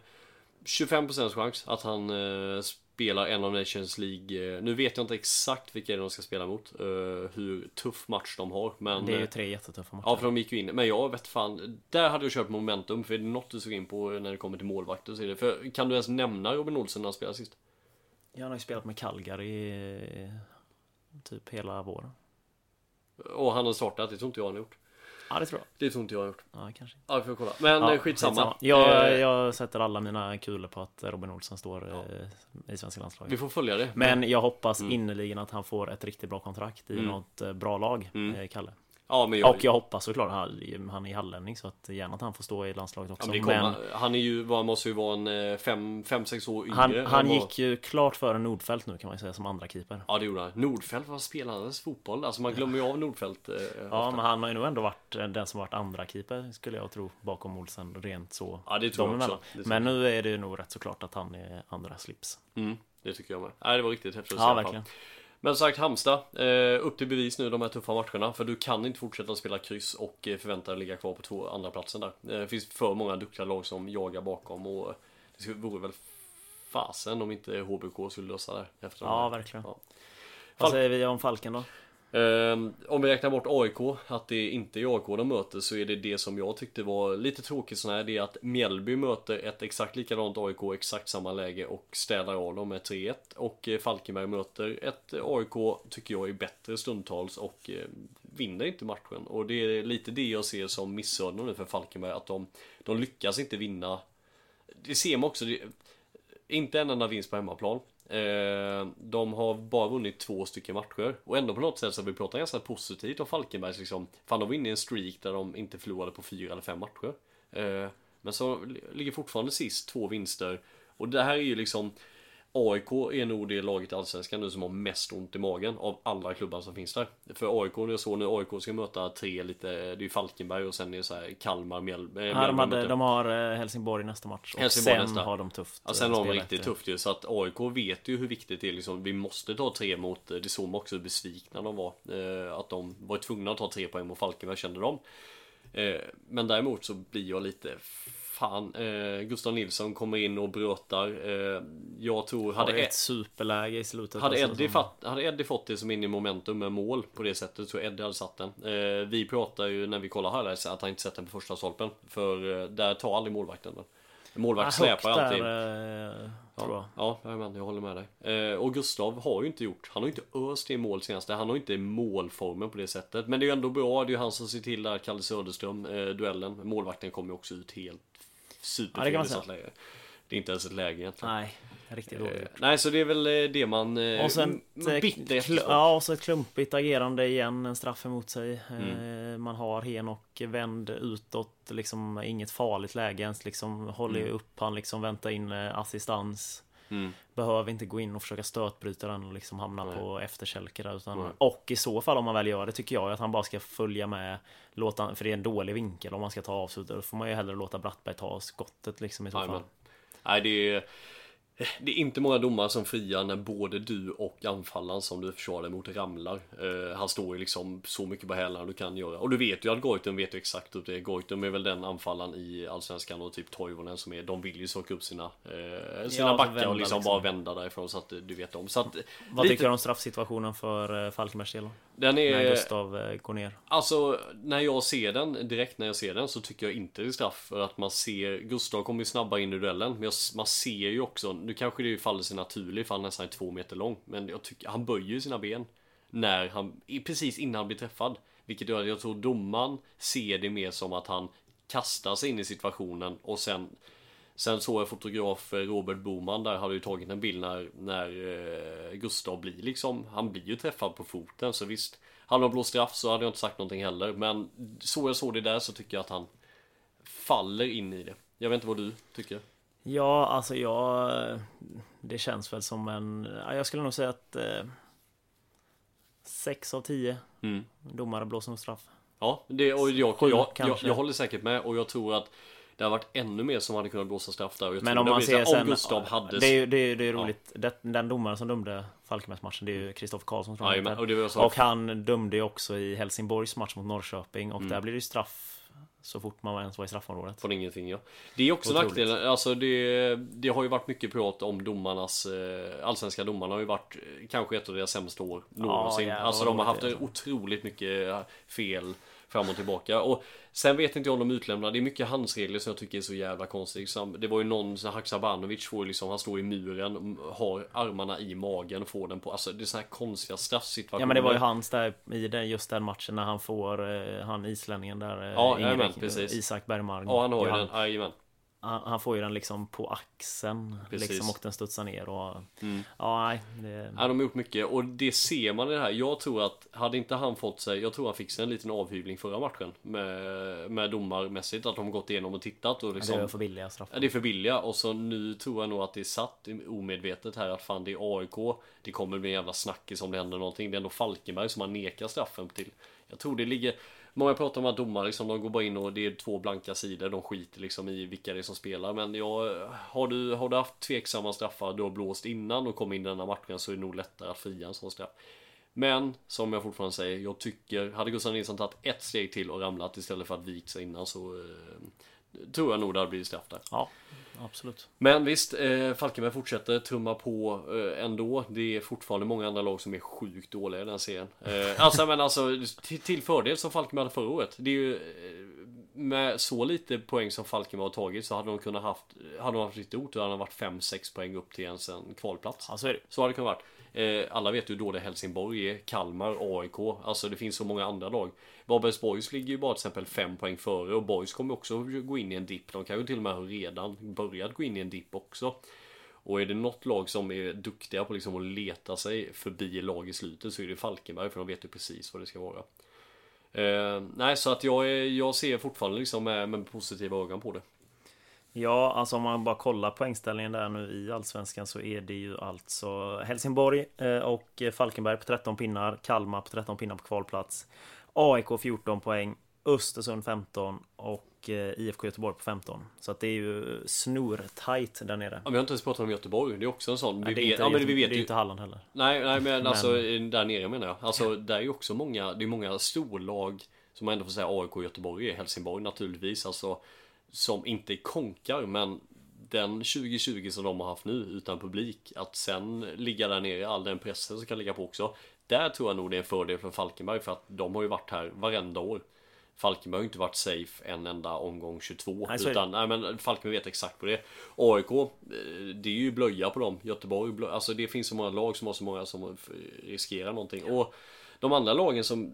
25% chans att han eh, spelar en av Nations League. Eh, nu vet jag inte exakt vilka de ska spela mot. Eh, hur tuff match de har. Men, Det är ju eh, tre jättetuffa matcher. Ja för de gick ju in, men jag vet fan Där hade jag kört momentum, för är det något du såg in på när det kommer till målvakter så är det För kan du ens nämna Robin Olsen när han spelade sist? Jag har ju spelat med Calgary typ hela våren. Och han har startat, det tror inte jag han har gjort Ja, det tror jag. Det tror inte jag har gjort Ja, kanske. Ja vi får kolla, men Ja, eh, skitsamma, Jag, Eh, jag sätter alla mina kulor på att Robin Olsen står eh, i svenska landslaget. Vi får följa det Men jag hoppas Mm. innerligen att han får ett riktigt bra kontrakt i något eh, bra lag, Mm. Kalle. Ja men jag, Och jag hoppas såklart, han, han är hallänning så att gärna att han får stå i landslaget ja, också. men det kommer, Han är ju, vad måste ju vara en 5-6 år yngre han, han vad- gick ju klart före Nordfeldt nu kan man ju säga som andra keeper. Ja det gjorde han Nordfeldt, vad spelade han fotboll? Alltså man glömmer ju av Nordfeldt eh, Ja, ofta. men han har ju nog ändå varit eh, den som varit andra keeper skulle jag tro bakom Olsen rent så. Ja, det tror jag också. tror Men nu är det ju nog rätt såklart att han är andra slips. mm, Det tycker jag med Nej det var riktigt häftigt att se Ja, alla fall. Men sagt Halmstad, eh, upp till bevis nu de här tuffa matcherna. För du kan inte fortsätta spela kryss och eh, förvänta dig ligga kvar på två andra platsen där. Eh, det finns för många duktiga lag som jagar bakom och det vore väl fasen om inte HBK skulle lösa det. Efter Ja, verkligen. Ja. Vad säger vi om Falken då? Ehm, om vi räknar bort AIK, att det inte är AIK de möter så är det det som jag tyckte var lite tråkigt sån här, det är att Mjällby möter ett exakt likadant AIK, exakt samma läge och städar av dem med 3-1 och eh, Falkenberg möter ett AIK, tycker jag är bättre stundtals och eh, vinner inte matchen. Och det är lite det jag ser som missöden nu för Falkenberg, att de, de lyckas inte vinna. Det ser man också, det, inte en enda vinst på hemmaplan. Eh, de har bara vunnit två stycken matcher och ändå på något sätt så har vi pratat ganska positivt om Falkenbergs liksom. Fan de var inne i en streak där de inte förlorade på fyra eller fem matcher. Eh, men så ligger fortfarande sist två vinster. Och det här är ju liksom AIK är nog det laget i Allsvenskan nu som har mest ont i magen av alla klubbar som finns där. För AIK, jag såg nu AIK ska möta tre lite, det är ju Falkenberg och sen är det så här Kalmar, Mjällby. Ja, de, hade, de har eh, Helsingborg nästa match. Och Helsingborg sen nästa. har de tufft. Ja, sen har de riktigt efter. tufft ju. Så att AIK vet ju hur viktigt det är liksom. Vi måste ta tre mot, det såg man också hur besvikna de var. Eh, att de var tvungna att ta tre poäng mot Falkenberg kände de. Eh, men däremot så blir jag lite Fan, eh, Gustav Nilsson kommer in och brötar. Eh, jag tror, Hade ett superläge i slutet. hade, Eddie fatt, hade Eddie fått det som in i momentum med mål på det sättet så Eddie hade satt den. Eh, vi pratar ju när vi kollar highlights att han inte sett den på första stolpen. För eh, där tar aldrig målvakten den. Målvakt Ja, släpar alltid. där, eh, jag. Ja, jajamän, jag håller med dig. Eh, och Gustav har ju inte gjort, han har ju inte öst i mål senaste, han har ju inte målformen på det sättet. Men det är ju ändå bra, det är ju han som ser till där, Kalle Söderström, eh, duellen. Målvakten kommer ju också ut helt Ja, superfel man i sånt läge. Det är inte ens ett läge egentligen. Nej. Riktigt dåligt. Eh, nej, så det är väl eh, det man... eh, Och sen bitter kl- ja, och så ett klumpigt agerande igen, en straff emot sig. Mm. Eh, Man har Henok vänd utåt, liksom inget farligt läge ens, liksom håller Mm. upp han, liksom väntar in eh, assistans. Mm. Behöver inte gå in och försöka stötbryta den och liksom hamna Nej. på efterkälke där. Utan, Nej. och i så fall om man väl gör det tycker jag att han bara ska följa med. Låta, för det är en dålig vinkel om man ska ta avslut. Då får man ju hellre låta Brattberg ta skottet liksom i så fall. Nej, det är, det är inte många domare som friar när både du och anfallaren som du försvarar mot ramlar. Eh, han står ju liksom så mycket på hälarna du kan göra. Och du vet ju att Goitom vet ju exakt hur det är. Goitom är väl den anfallaren i Allsvenskan och typ Toivonen som är, de vill ju söka upp sina, eh, sina Ja, backar och liksom, liksom. bara vända därifrån så att du vet om. Så att, Vad lite- tycker du om straffsituationen för eh, Falkenbergs del? Den När är, Gustav eh, går ner. Alltså, när jag ser den, direkt när jag ser den så tycker jag inte det är straff för att man ser Gustav kommer ju snabbare in i duellen men jag, man ser ju också, nu kanske det faller sig naturligt för han nästan är två meter lång men jag tycker, han böjer ju sina ben när han, precis innan han blir träffad vilket gör att jag tror domaren ser det mer som att han kastar sig in i situationen och sen Sen såg jag fotograf Robert Boman där hade ju tagit en bild när, när eh, Gustav blir liksom, han blir ju träffad på foten så visst Hade de blåst straff så hade jag inte sagt någonting heller men så jag såg det där så tycker jag att han faller in i det. Jag vet inte vad du tycker. Ja, alltså jag... Det känns väl som en... ja, Jag skulle nog säga att... Eh, sex av tio Mm. domare blåser nog straff. Ja, det, och jag, jag, jag, jag håller säkert med och jag tror att det har varit ännu mer som hade kunnat blåsa straff där. Men om man ser sen... Om Gustav hade... Det är ju det är, det är roligt. Det, den domaren som dömde Falkenbergsmatchen, det är ju Kristoffer Karlsson tror jag Jajamän, heter. och Och han dömde ju också i Helsingborgs match mot Norrköping Mm. och där blir det ju straff så fort man ens var i straffområdet. Från ingenting ja. Det är också Otroligt. nackdelen, alltså det, det har ju varit mycket prat om domarnas, eh, allsvenska domarna har ju varit eh, kanske ett av deras sämsta år någonsin. jävlar alltså vad de har haft det otroligt mycket eh, fel fram och tillbaka. Och sen vet inte jag om de utlämnar, det är mycket handsregler som jag tycker är så jävla konstigt. Det var ju någon, Haksabanovic får liksom, han står i muren, har armarna i magen och får den på, alltså det är så här konstiga straffsituationer. Ja men det var ju hans där i den, just den matchen när han får eh, han islänningen där. eh, Ja, jajamän, precis. Isak Bergmark. Ja han har ju den, jajamän. Han, han får ju den liksom på axeln Precis. liksom och den studsar ner och Mm. ja nej. Det, Ja, de har gjort mycket och det ser man i det här. Jag tror att hade inte han fått sig, jag tror han fick sig en liten avhyvling förra matchen med, med domarmässigt att de gått igenom och tittat och det liksom är för billiga straffar. Ja, det är för billiga och så nu tror jag nog att det är satt omedvetet här att fan det är AIK Det kommer bli en jävla snackis om det händer någonting Det är ändå Falkenberg som har nekat straffen till Jag tror det ligger Många pratar om att domare liksom, de går bara in och det är två blanka sidor De skiter liksom i vilka det är som spelar. Men jag, har, du, har du haft tveksamma straffar du har blåst innan och kom in i denna matchen så är det nog lättare att fria en sån straff. Men som jag fortfarande säger, jag tycker Hade Gustav Nilsson tagit ett steg till och ramlat istället för att vikt sig innan så eh, Tror jag nog det hade blivit straff där. Ja, absolut. men visst, eh, Falkenberg fortsätter trumma på eh, ändå. Det är fortfarande många andra lag som är sjukt dåliga i den serien. Eh, [laughs] alltså men alltså till, till fördel som Falkenberg hade förra året. Det är ju eh, med så lite poäng som Falkenberg har tagit så hade de kunnat haft, hade de haft ort, då hade de varit 5-6 poäng upp till ens en kvalplats. Ja, så är det. Så hade det kunnat varit. Eh, alla vet ju hur dåliga Helsingborg är, Kalmar, AIK, alltså det finns så många andra lag. Varbergs Boys ligger ju bara till exempel 5 poäng före och Boys kommer också gå in i en dipp. De kan ju till och med ha redan börjat gå in i en dipp också. Och är det något lag som är duktiga på liksom att leta sig förbi lag i slutet så är det Falkenberg för de vet ju precis vad det ska vara. Eh, nej, så att jag, är, jag ser fortfarande liksom med, med positiva ögon på det. Ja, alltså om man bara kollar poängställningen där nu i Allsvenskan så är det ju alltså Helsingborg eh, och Falkenberg på 13 pinnar, Kalmar på 13 pinnar på kvalplats, AIK 14 poäng, Östersund 15 och eh, IFK Göteborg på 15. Så att det är ju snortajt där nere. Ja, vi har inte ens pratat om Göteborg, det är också en sån. Vi Nej, vet, inte, ja, men vi vet det är ju, inte Halland heller. Nej, nej men Men- alltså där nere menar jag. Alltså där är ju också många, det är många storlag som man ändå får säga AIK och Göteborg är, Helsingborg naturligtvis. Alltså som inte konkar men den 2020 som de har haft nu utan publik, att sen ligga där nere, all den pressen som kan ligga på också. Där tror jag nog det är en fördel för Falkenberg för att de har ju varit här varenda år. Falkenberg har ju inte varit safe en enda omgång 22 Nej, utan nej, men Falkenberg vet exakt på det. AIK, eh, det är ju blöja på dem. Göteborg, blö, alltså det finns så många lag som har så många som riskerar någonting. Och de andra lagen som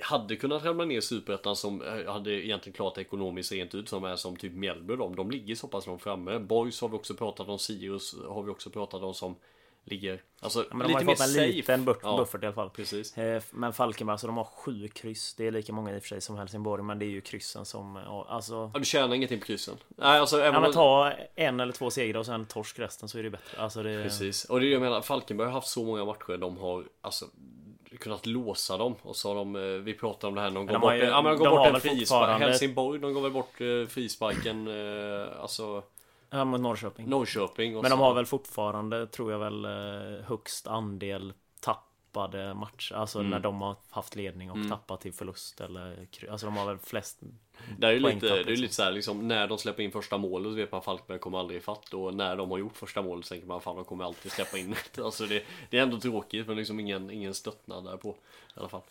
hade kunnat ramla ner i Superettan som eh, hade egentligen klarat ekonomiskt rent ut som är som typ Mjällby de. De ligger så pass långt framme. Boys har vi också pratat om, Sirius har vi också pratat om som ligger alltså, Ja, men de har lite ju mer fått en safe. liten buff- Ja, buffert i alla fall. Precis. Eh, Men Falkenberg, alltså de har sju kryss. Det är lika många i och för sig som Helsingborg, men det är ju kryssen som... ja, Alltså... Ja, du tjänar ingenting på kryssen. Nej, alltså även Ja men ta en eller två segrar och sen torsk resten så är det bättre. Alltså det... Precis, och det är det jag menar, Falkenberg har haft så många matcher de har alltså kunnat låsa dem. Och så har de, eh, vi pratade om det här, de går de bort, ju- ja, men de går de bort en frispark, Helsingborg, de går väl bort eh, frisparken, eh, alltså Ja, mot Norrköping. Norrköping Men de har väl fortfarande, tror jag väl, högst andel tappade matcher. Alltså Mm. när de har haft ledning och tappat till förlust eller... Alltså de har väl flest... Det är ju lite, det är ju liksom. lite så här, liksom, när de släpper in första målet så vet man att Falkenberg kommer aldrig ifatt och när de har gjort första målet så tänker man fan de kommer alltid släppa in ett. [laughs] Alltså det, det är ändå tråkigt men liksom ingen, ingen stöttnad där på i alla fall.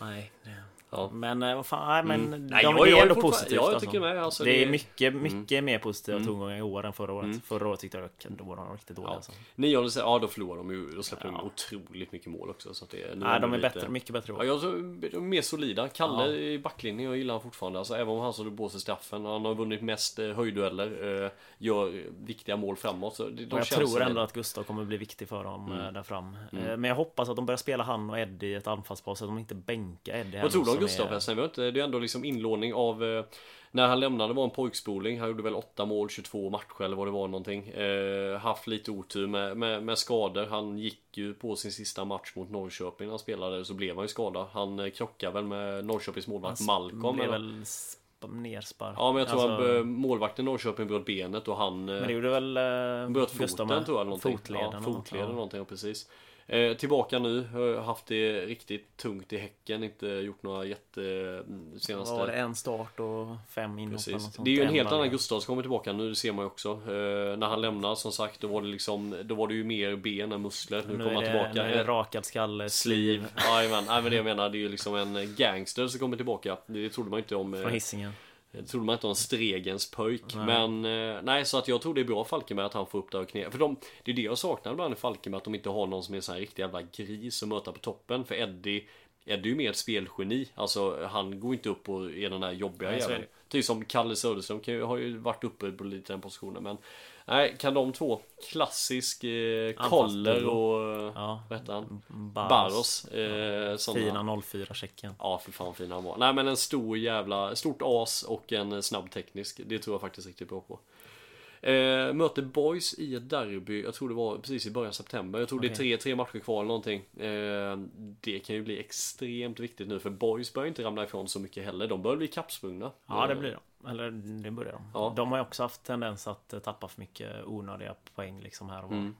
Nej. det- Ja. Men eh, vad fan, nej, men Mm. Nej, de, jag- det jag är ändå positivt. ja, jag alltså. tycker med, alltså, det, är mycket, mycket mer positiva tongångar i år än förra året. Mm. Förra året tyckte jag att då var de riktigt dåliga. Ja. Alltså. Nionde, ja då förlorar de ju, då släpper de Ja. otroligt mycket mål också så att det, Nej, de är lite- bättre, mycket bättre i Ja, år. jag tror de är mer solida. Kalle Ja. i backlinjen, jag gillar han fortfarande. Alltså, även om han som blåser straffen. Han har vunnit mest eh, höjddueller. Eh, gör viktiga mål framåt. Så de jag tror ändå att Gustav kommer bli viktig för dem Mm. där fram. Eh, Men jag hoppas att de börjar spela han och Eddie i ett anfallspar så att de inte bänkar Eddie. Vad tror du Gustav inte- Det är ändå liksom inlåning av eh, När han lämnade var en pojkspoling Han gjorde väl 8 mål, 22 matcher eller vad det var någonting eh, Haft lite otur med, med, med skador Han gick ju på sin sista match mot Norrköping när han spelade Så blev han ju skadad Han eh, krockade väl med Norrköpings målvakt Malcolm blev väl sp- nerspark. Ja men jag tror Alltså, att eh, målvakten i Norrköping bröt benet och han eh, Men det gjorde väl uh, Bröt foten tror jag någonting. Fotleden. ja, fotleden ja. någonting, ja, precis. Eh, tillbaka nu, har haft det riktigt tungt i Häcken, inte gjort några jätte... mm, Senaste... Var det? En start och fem inhopp sånt. Det är ju en helt annan Gustav som kommer tillbaka nu, det ser man ju också. Eh, när han lämnar som sagt, då var det liksom, då var det ju mer ben än muskler. Nu, Nu kommer han tillbaka. nu är det Eh, rakad skalle, Sleeve. Jajamän, men det [laughs] jag menar, det är ju liksom en gangster som kommer tillbaka. Det trodde man inte om. eh, från Hisingen. Det trodde man inte om Stregens pöjk. Men eh, nej, så att jag tror det är bra Falkenberg att han får upp det och knä. För de, det är det jag saknar ibland i Falkenberg, att de inte har någon som är en sån här riktig jävla gris att möta på toppen. För Eddie, Eddie är ju mer ett spelgeni. Alltså han går inte upp och är den där jobbiga Nej, jäveln. Typ som Kalle Söderström kan ju, har ju varit uppe på lite den positionen. Men nej, kan de två, klassisk eh, Koller och Ja. vad heter han? Barros. Eh, såna- Fina 04 checken. Ja, för fan fin han var. Nej men en stor jävla, stort as och en snabb teknisk. Det tror jag faktiskt riktigt bra på. Eh, möter Boys i ett derby, jag tror det var precis i början av september. Jag tror det är tre, tre matcher kvar eller någonting. Eh, det kan ju bli extremt viktigt nu för Boys börjar inte ramla ifrån så mycket heller. De börjar bli kappsprungna. Ja, det Eh, blir de. Eller det börjar de. Ja. De har ju också haft tendens att eh, tappa för mycket onödiga poäng liksom här och var. Mm.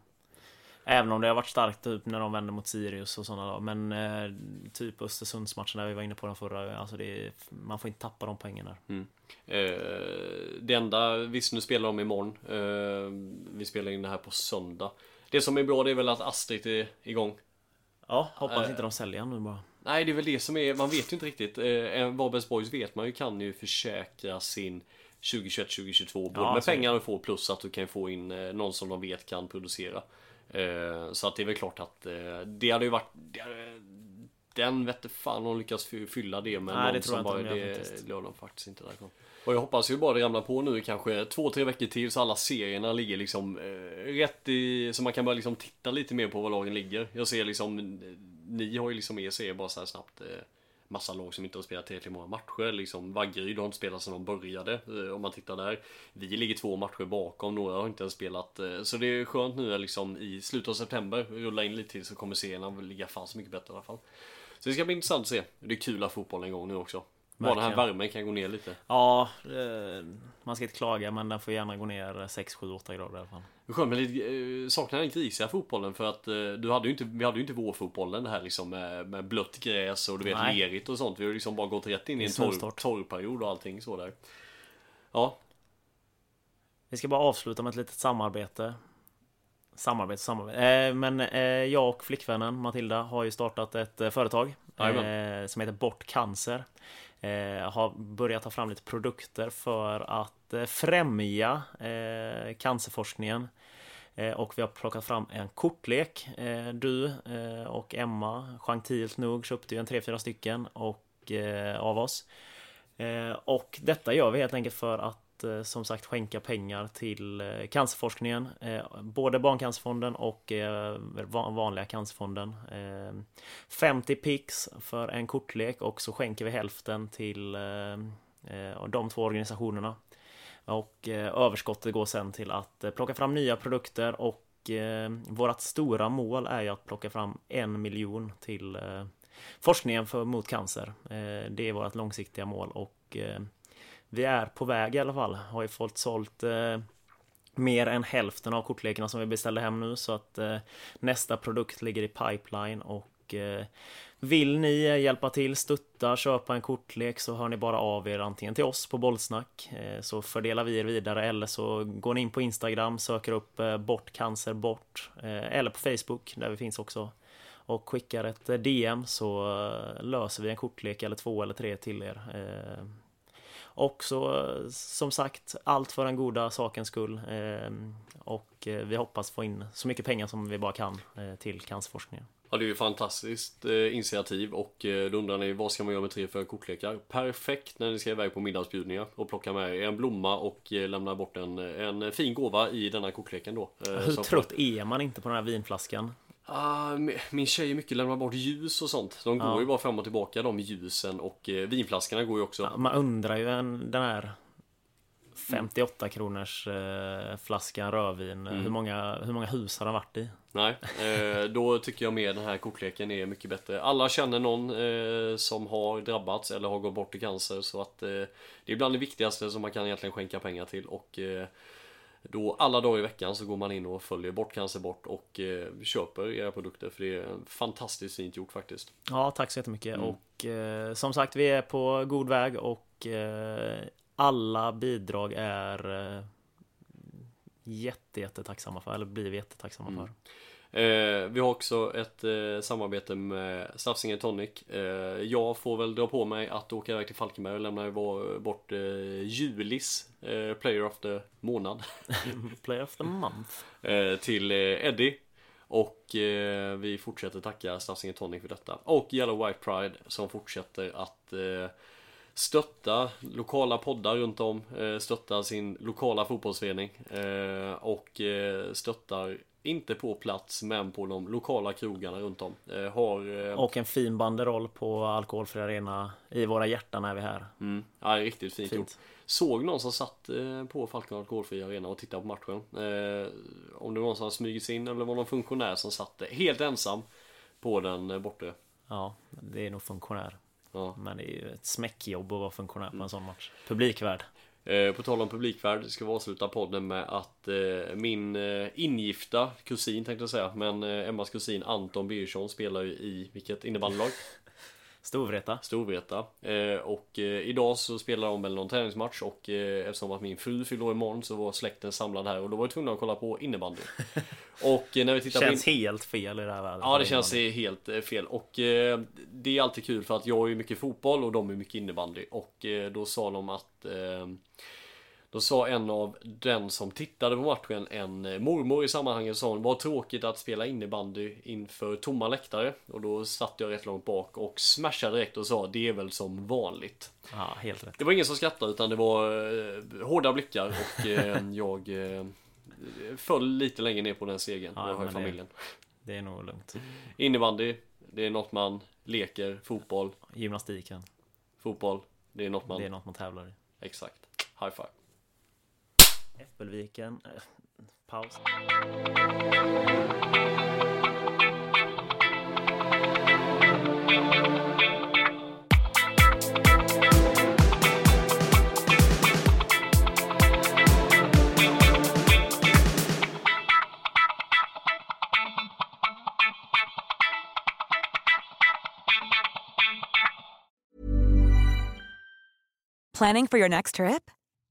Även om det har varit starkt typ när de vände mot Sirius och sådana Men eh, typ Östersundsmatchen där vi var inne på den förra. Alltså det är, man får inte tappa de poängen där. Eh, det enda, visst nu spelar de imorgon. Eh, vi spelar in det här på söndag. Det som är bra det är väl att Astrid är igång. Ja, hoppas Eh. inte de säljer nu bara. Nej, det är väl det som är, man vet ju inte riktigt. Eh, Varbergs Boys vet man ju kan ju försäkra sin 2021-2022 både Ja, med pengar du får plus att du kan få in eh, någon som de vet kan producera. Eh, så att det är väl klart att eh, det hade ju varit hade, den vette fan om lyckas fy- fylla det med Nej, någon det tror som jag inte bara, det faktiskt. de faktiskt inte därifrån. Och jag hoppas ju bara det ramlar på nu kanske två, tre veckor till så alla serierna ligger liksom eh, rätt i, så man kan börja liksom titta lite mer på var lagen ligger. Jag ser liksom, ni har ju liksom er serie bara så här snabbt eh, massa lag som inte har spelat tillräckligt många matcher. Liksom Vaggeryd har inte spelat sedan de började. Eh, om man tittar där. Vi ligger två matcher bakom. Några har inte ens spelat. Eh, så det är skönt nu liksom i slutet av september. Rulla in lite till så kommer serierna ligga fan så mycket bättre i alla fall. Så det ska bli intressant att se. Det är kul att fotbollen igång nu också. Bara den här värmen kan gå ner lite. Ja, eh, man ska inte klaga men den får gärna gå ner 6, 7, 8 grader i alla fall. Skönt med lite, eh, saknar den grisiga fotbollen för att eh, du hade ju inte, vi hade ju inte vårfotbollen det här liksom med, med blött gräs och du vet Nej. lerigt och sånt. Vi har liksom bara gått rätt in i en torr, torrperiod och allting så där. Ja, Vi ska bara avsluta med ett litet samarbete. Samarbete, samarbete. Men jag och flickvännen Matilda har ju startat ett företag eh, som heter Bort Cancer. Eh, har börjat ta fram lite produkter för att eh, främja eh, cancerforskningen. Eh, och vi har plockat fram en kortlek. Eh, du eh, och Emma, gentilt nog, köpte ju en 3-4 stycken. Och eh, av oss. Eh, och detta gör vi helt enkelt för att Eh, som sagt skänka pengar till eh, cancerforskningen. Eh, både Barncancerfonden och vanliga Cancerfonden. 50 pix för en kortlek och så skänker vi hälften till de två organisationerna. Och överskottet går sen till att plocka fram nya produkter och vårt stora mål är ju att plocka fram en miljon till forskningen för, mot cancer. Det är vårt långsiktiga mål och vi är på väg i alla fall. Har ju fått sålt eh, mer än hälften av kortlekarna som vi beställde hem nu så att eh, nästa produkt ligger i pipeline och eh, vill ni hjälpa till, stötta, köpa en kortlek så hör ni bara av er antingen till oss på Bollsnack eh, så fördelar vi er vidare eller så går ni in på Instagram, söker upp eh, Bort Cancer Bort eller på Facebook där vi finns också och skickar ett DM så löser vi en kortlek eller två eller tre till er. Och så som sagt, allt för den goda sakens skull. Och vi hoppas få in så mycket pengar som vi bara kan till cancerforskningen. Ja, det är ju fantastiskt eh, initiativ och eh, då undrar ni vad ska man göra med tre för kortlekar? Perfekt när ni ska iväg på middagsbjudningar och plocka med er en blomma och eh, lämna bort en, en fin gåva i denna kortleken då. Eh, Hur trött är man inte på den här vinflaskan? Uh, min tjej är mycket lämnar bort ljus och sånt. De går ja. ju bara fram och tillbaka de ljusen och eh, vinflaskorna går ju också. Ja, man undrar ju en, den här 58 kronors eh, flaskan rödvin. Mm. Hur, många, hur många hus har den varit i? Nej, eh, då tycker jag mer den här kortleken är mycket bättre. Alla känner någon eh, som har drabbats eller har gått bort i cancer så att eh, det är bland det viktigaste som man kan egentligen skänka pengar till och eh, då alla dagar i veckan så går man in och följer Bort Cancer Bort och eh, köper era produkter för det är fantastiskt fint gjort faktiskt. Ja, tack så jättemycket mm. och eh, som sagt vi är på god väg och eh, alla bidrag är eh, jätte, jätte tacksamma för, eller blir vi jättetacksamma mm. för. Eh, vi har också ett eh, samarbete med Stafsingen Tonic. Eh, jag får väl dra på mig att åka iväg till Falkenberg och lämna bort eh, Julis eh, Player of the Månad. [laughs] Player of the Month. Eh, till Eddie. Och vi fortsätter tacka Stafsingen Tonic för detta. Och Yellow White Pride som fortsätter att stötta lokala poddar runt om, stötta sin lokala fotbollsförening och stöttar inte på plats men på de lokala krogarna runt om. Eh, har, eh... Och en fin banderoll på Alkoholfri Arena i våra hjärtan är vi här. Mm. Ja, riktigt fint, fint. Såg någon som satt eh, på Falcon Alkoholfri Arena och tittade på matchen. Eh, om det var någon som smugit in eller var någon funktionär som satt helt ensam på den eh, borta. Ja, det är nog funktionär. Ja. Men det är ju ett smäckjobb att vara funktionär på en sån match. Publikvärd. Eh, på tal om publikvärd ska vi avsluta podden med att eh, min eh, ingifta kusin tänkte jag säga, men eh, Emmas kusin Anton Birgersson spelar ju i vilket innebandylag? Storvreta. Storvreta. Eh, och eh, idag så spelar de väl någon träningsmatch och eh, eftersom att min fru fyller år imorgon så var släkten samlad här och då var jag tvungen att kolla på innebandy. [laughs] och eh, när vi tittar känns på in... helt fel i det här världen. Ja det känns helt eh, fel och eh, det är alltid kul för att jag är mycket fotboll och de är mycket innebandy och då sa de att då sa en av den som tittade på matchen, en eh, mormor i sammanhanget, sa hon Vad tråkigt att spela innebandy inför tomma läktare. Och då satt jag rätt långt bak och smashade direkt och sa Det är väl som vanligt. Ja, helt rätt. Det var ingen som skrattade utan det var eh, hårda blickar och eh, [laughs] jag eh, föll lite längre ner på den segern. Ja, jag har familjen. Det, det är nog lugnt. Innebandy, det är något man leker, fotboll. Gymnastiken. Fotboll, det är något man... Det är något man tävlar i. Exakt. High five. Äppelviken. Äh, paus. Planning for your next trip?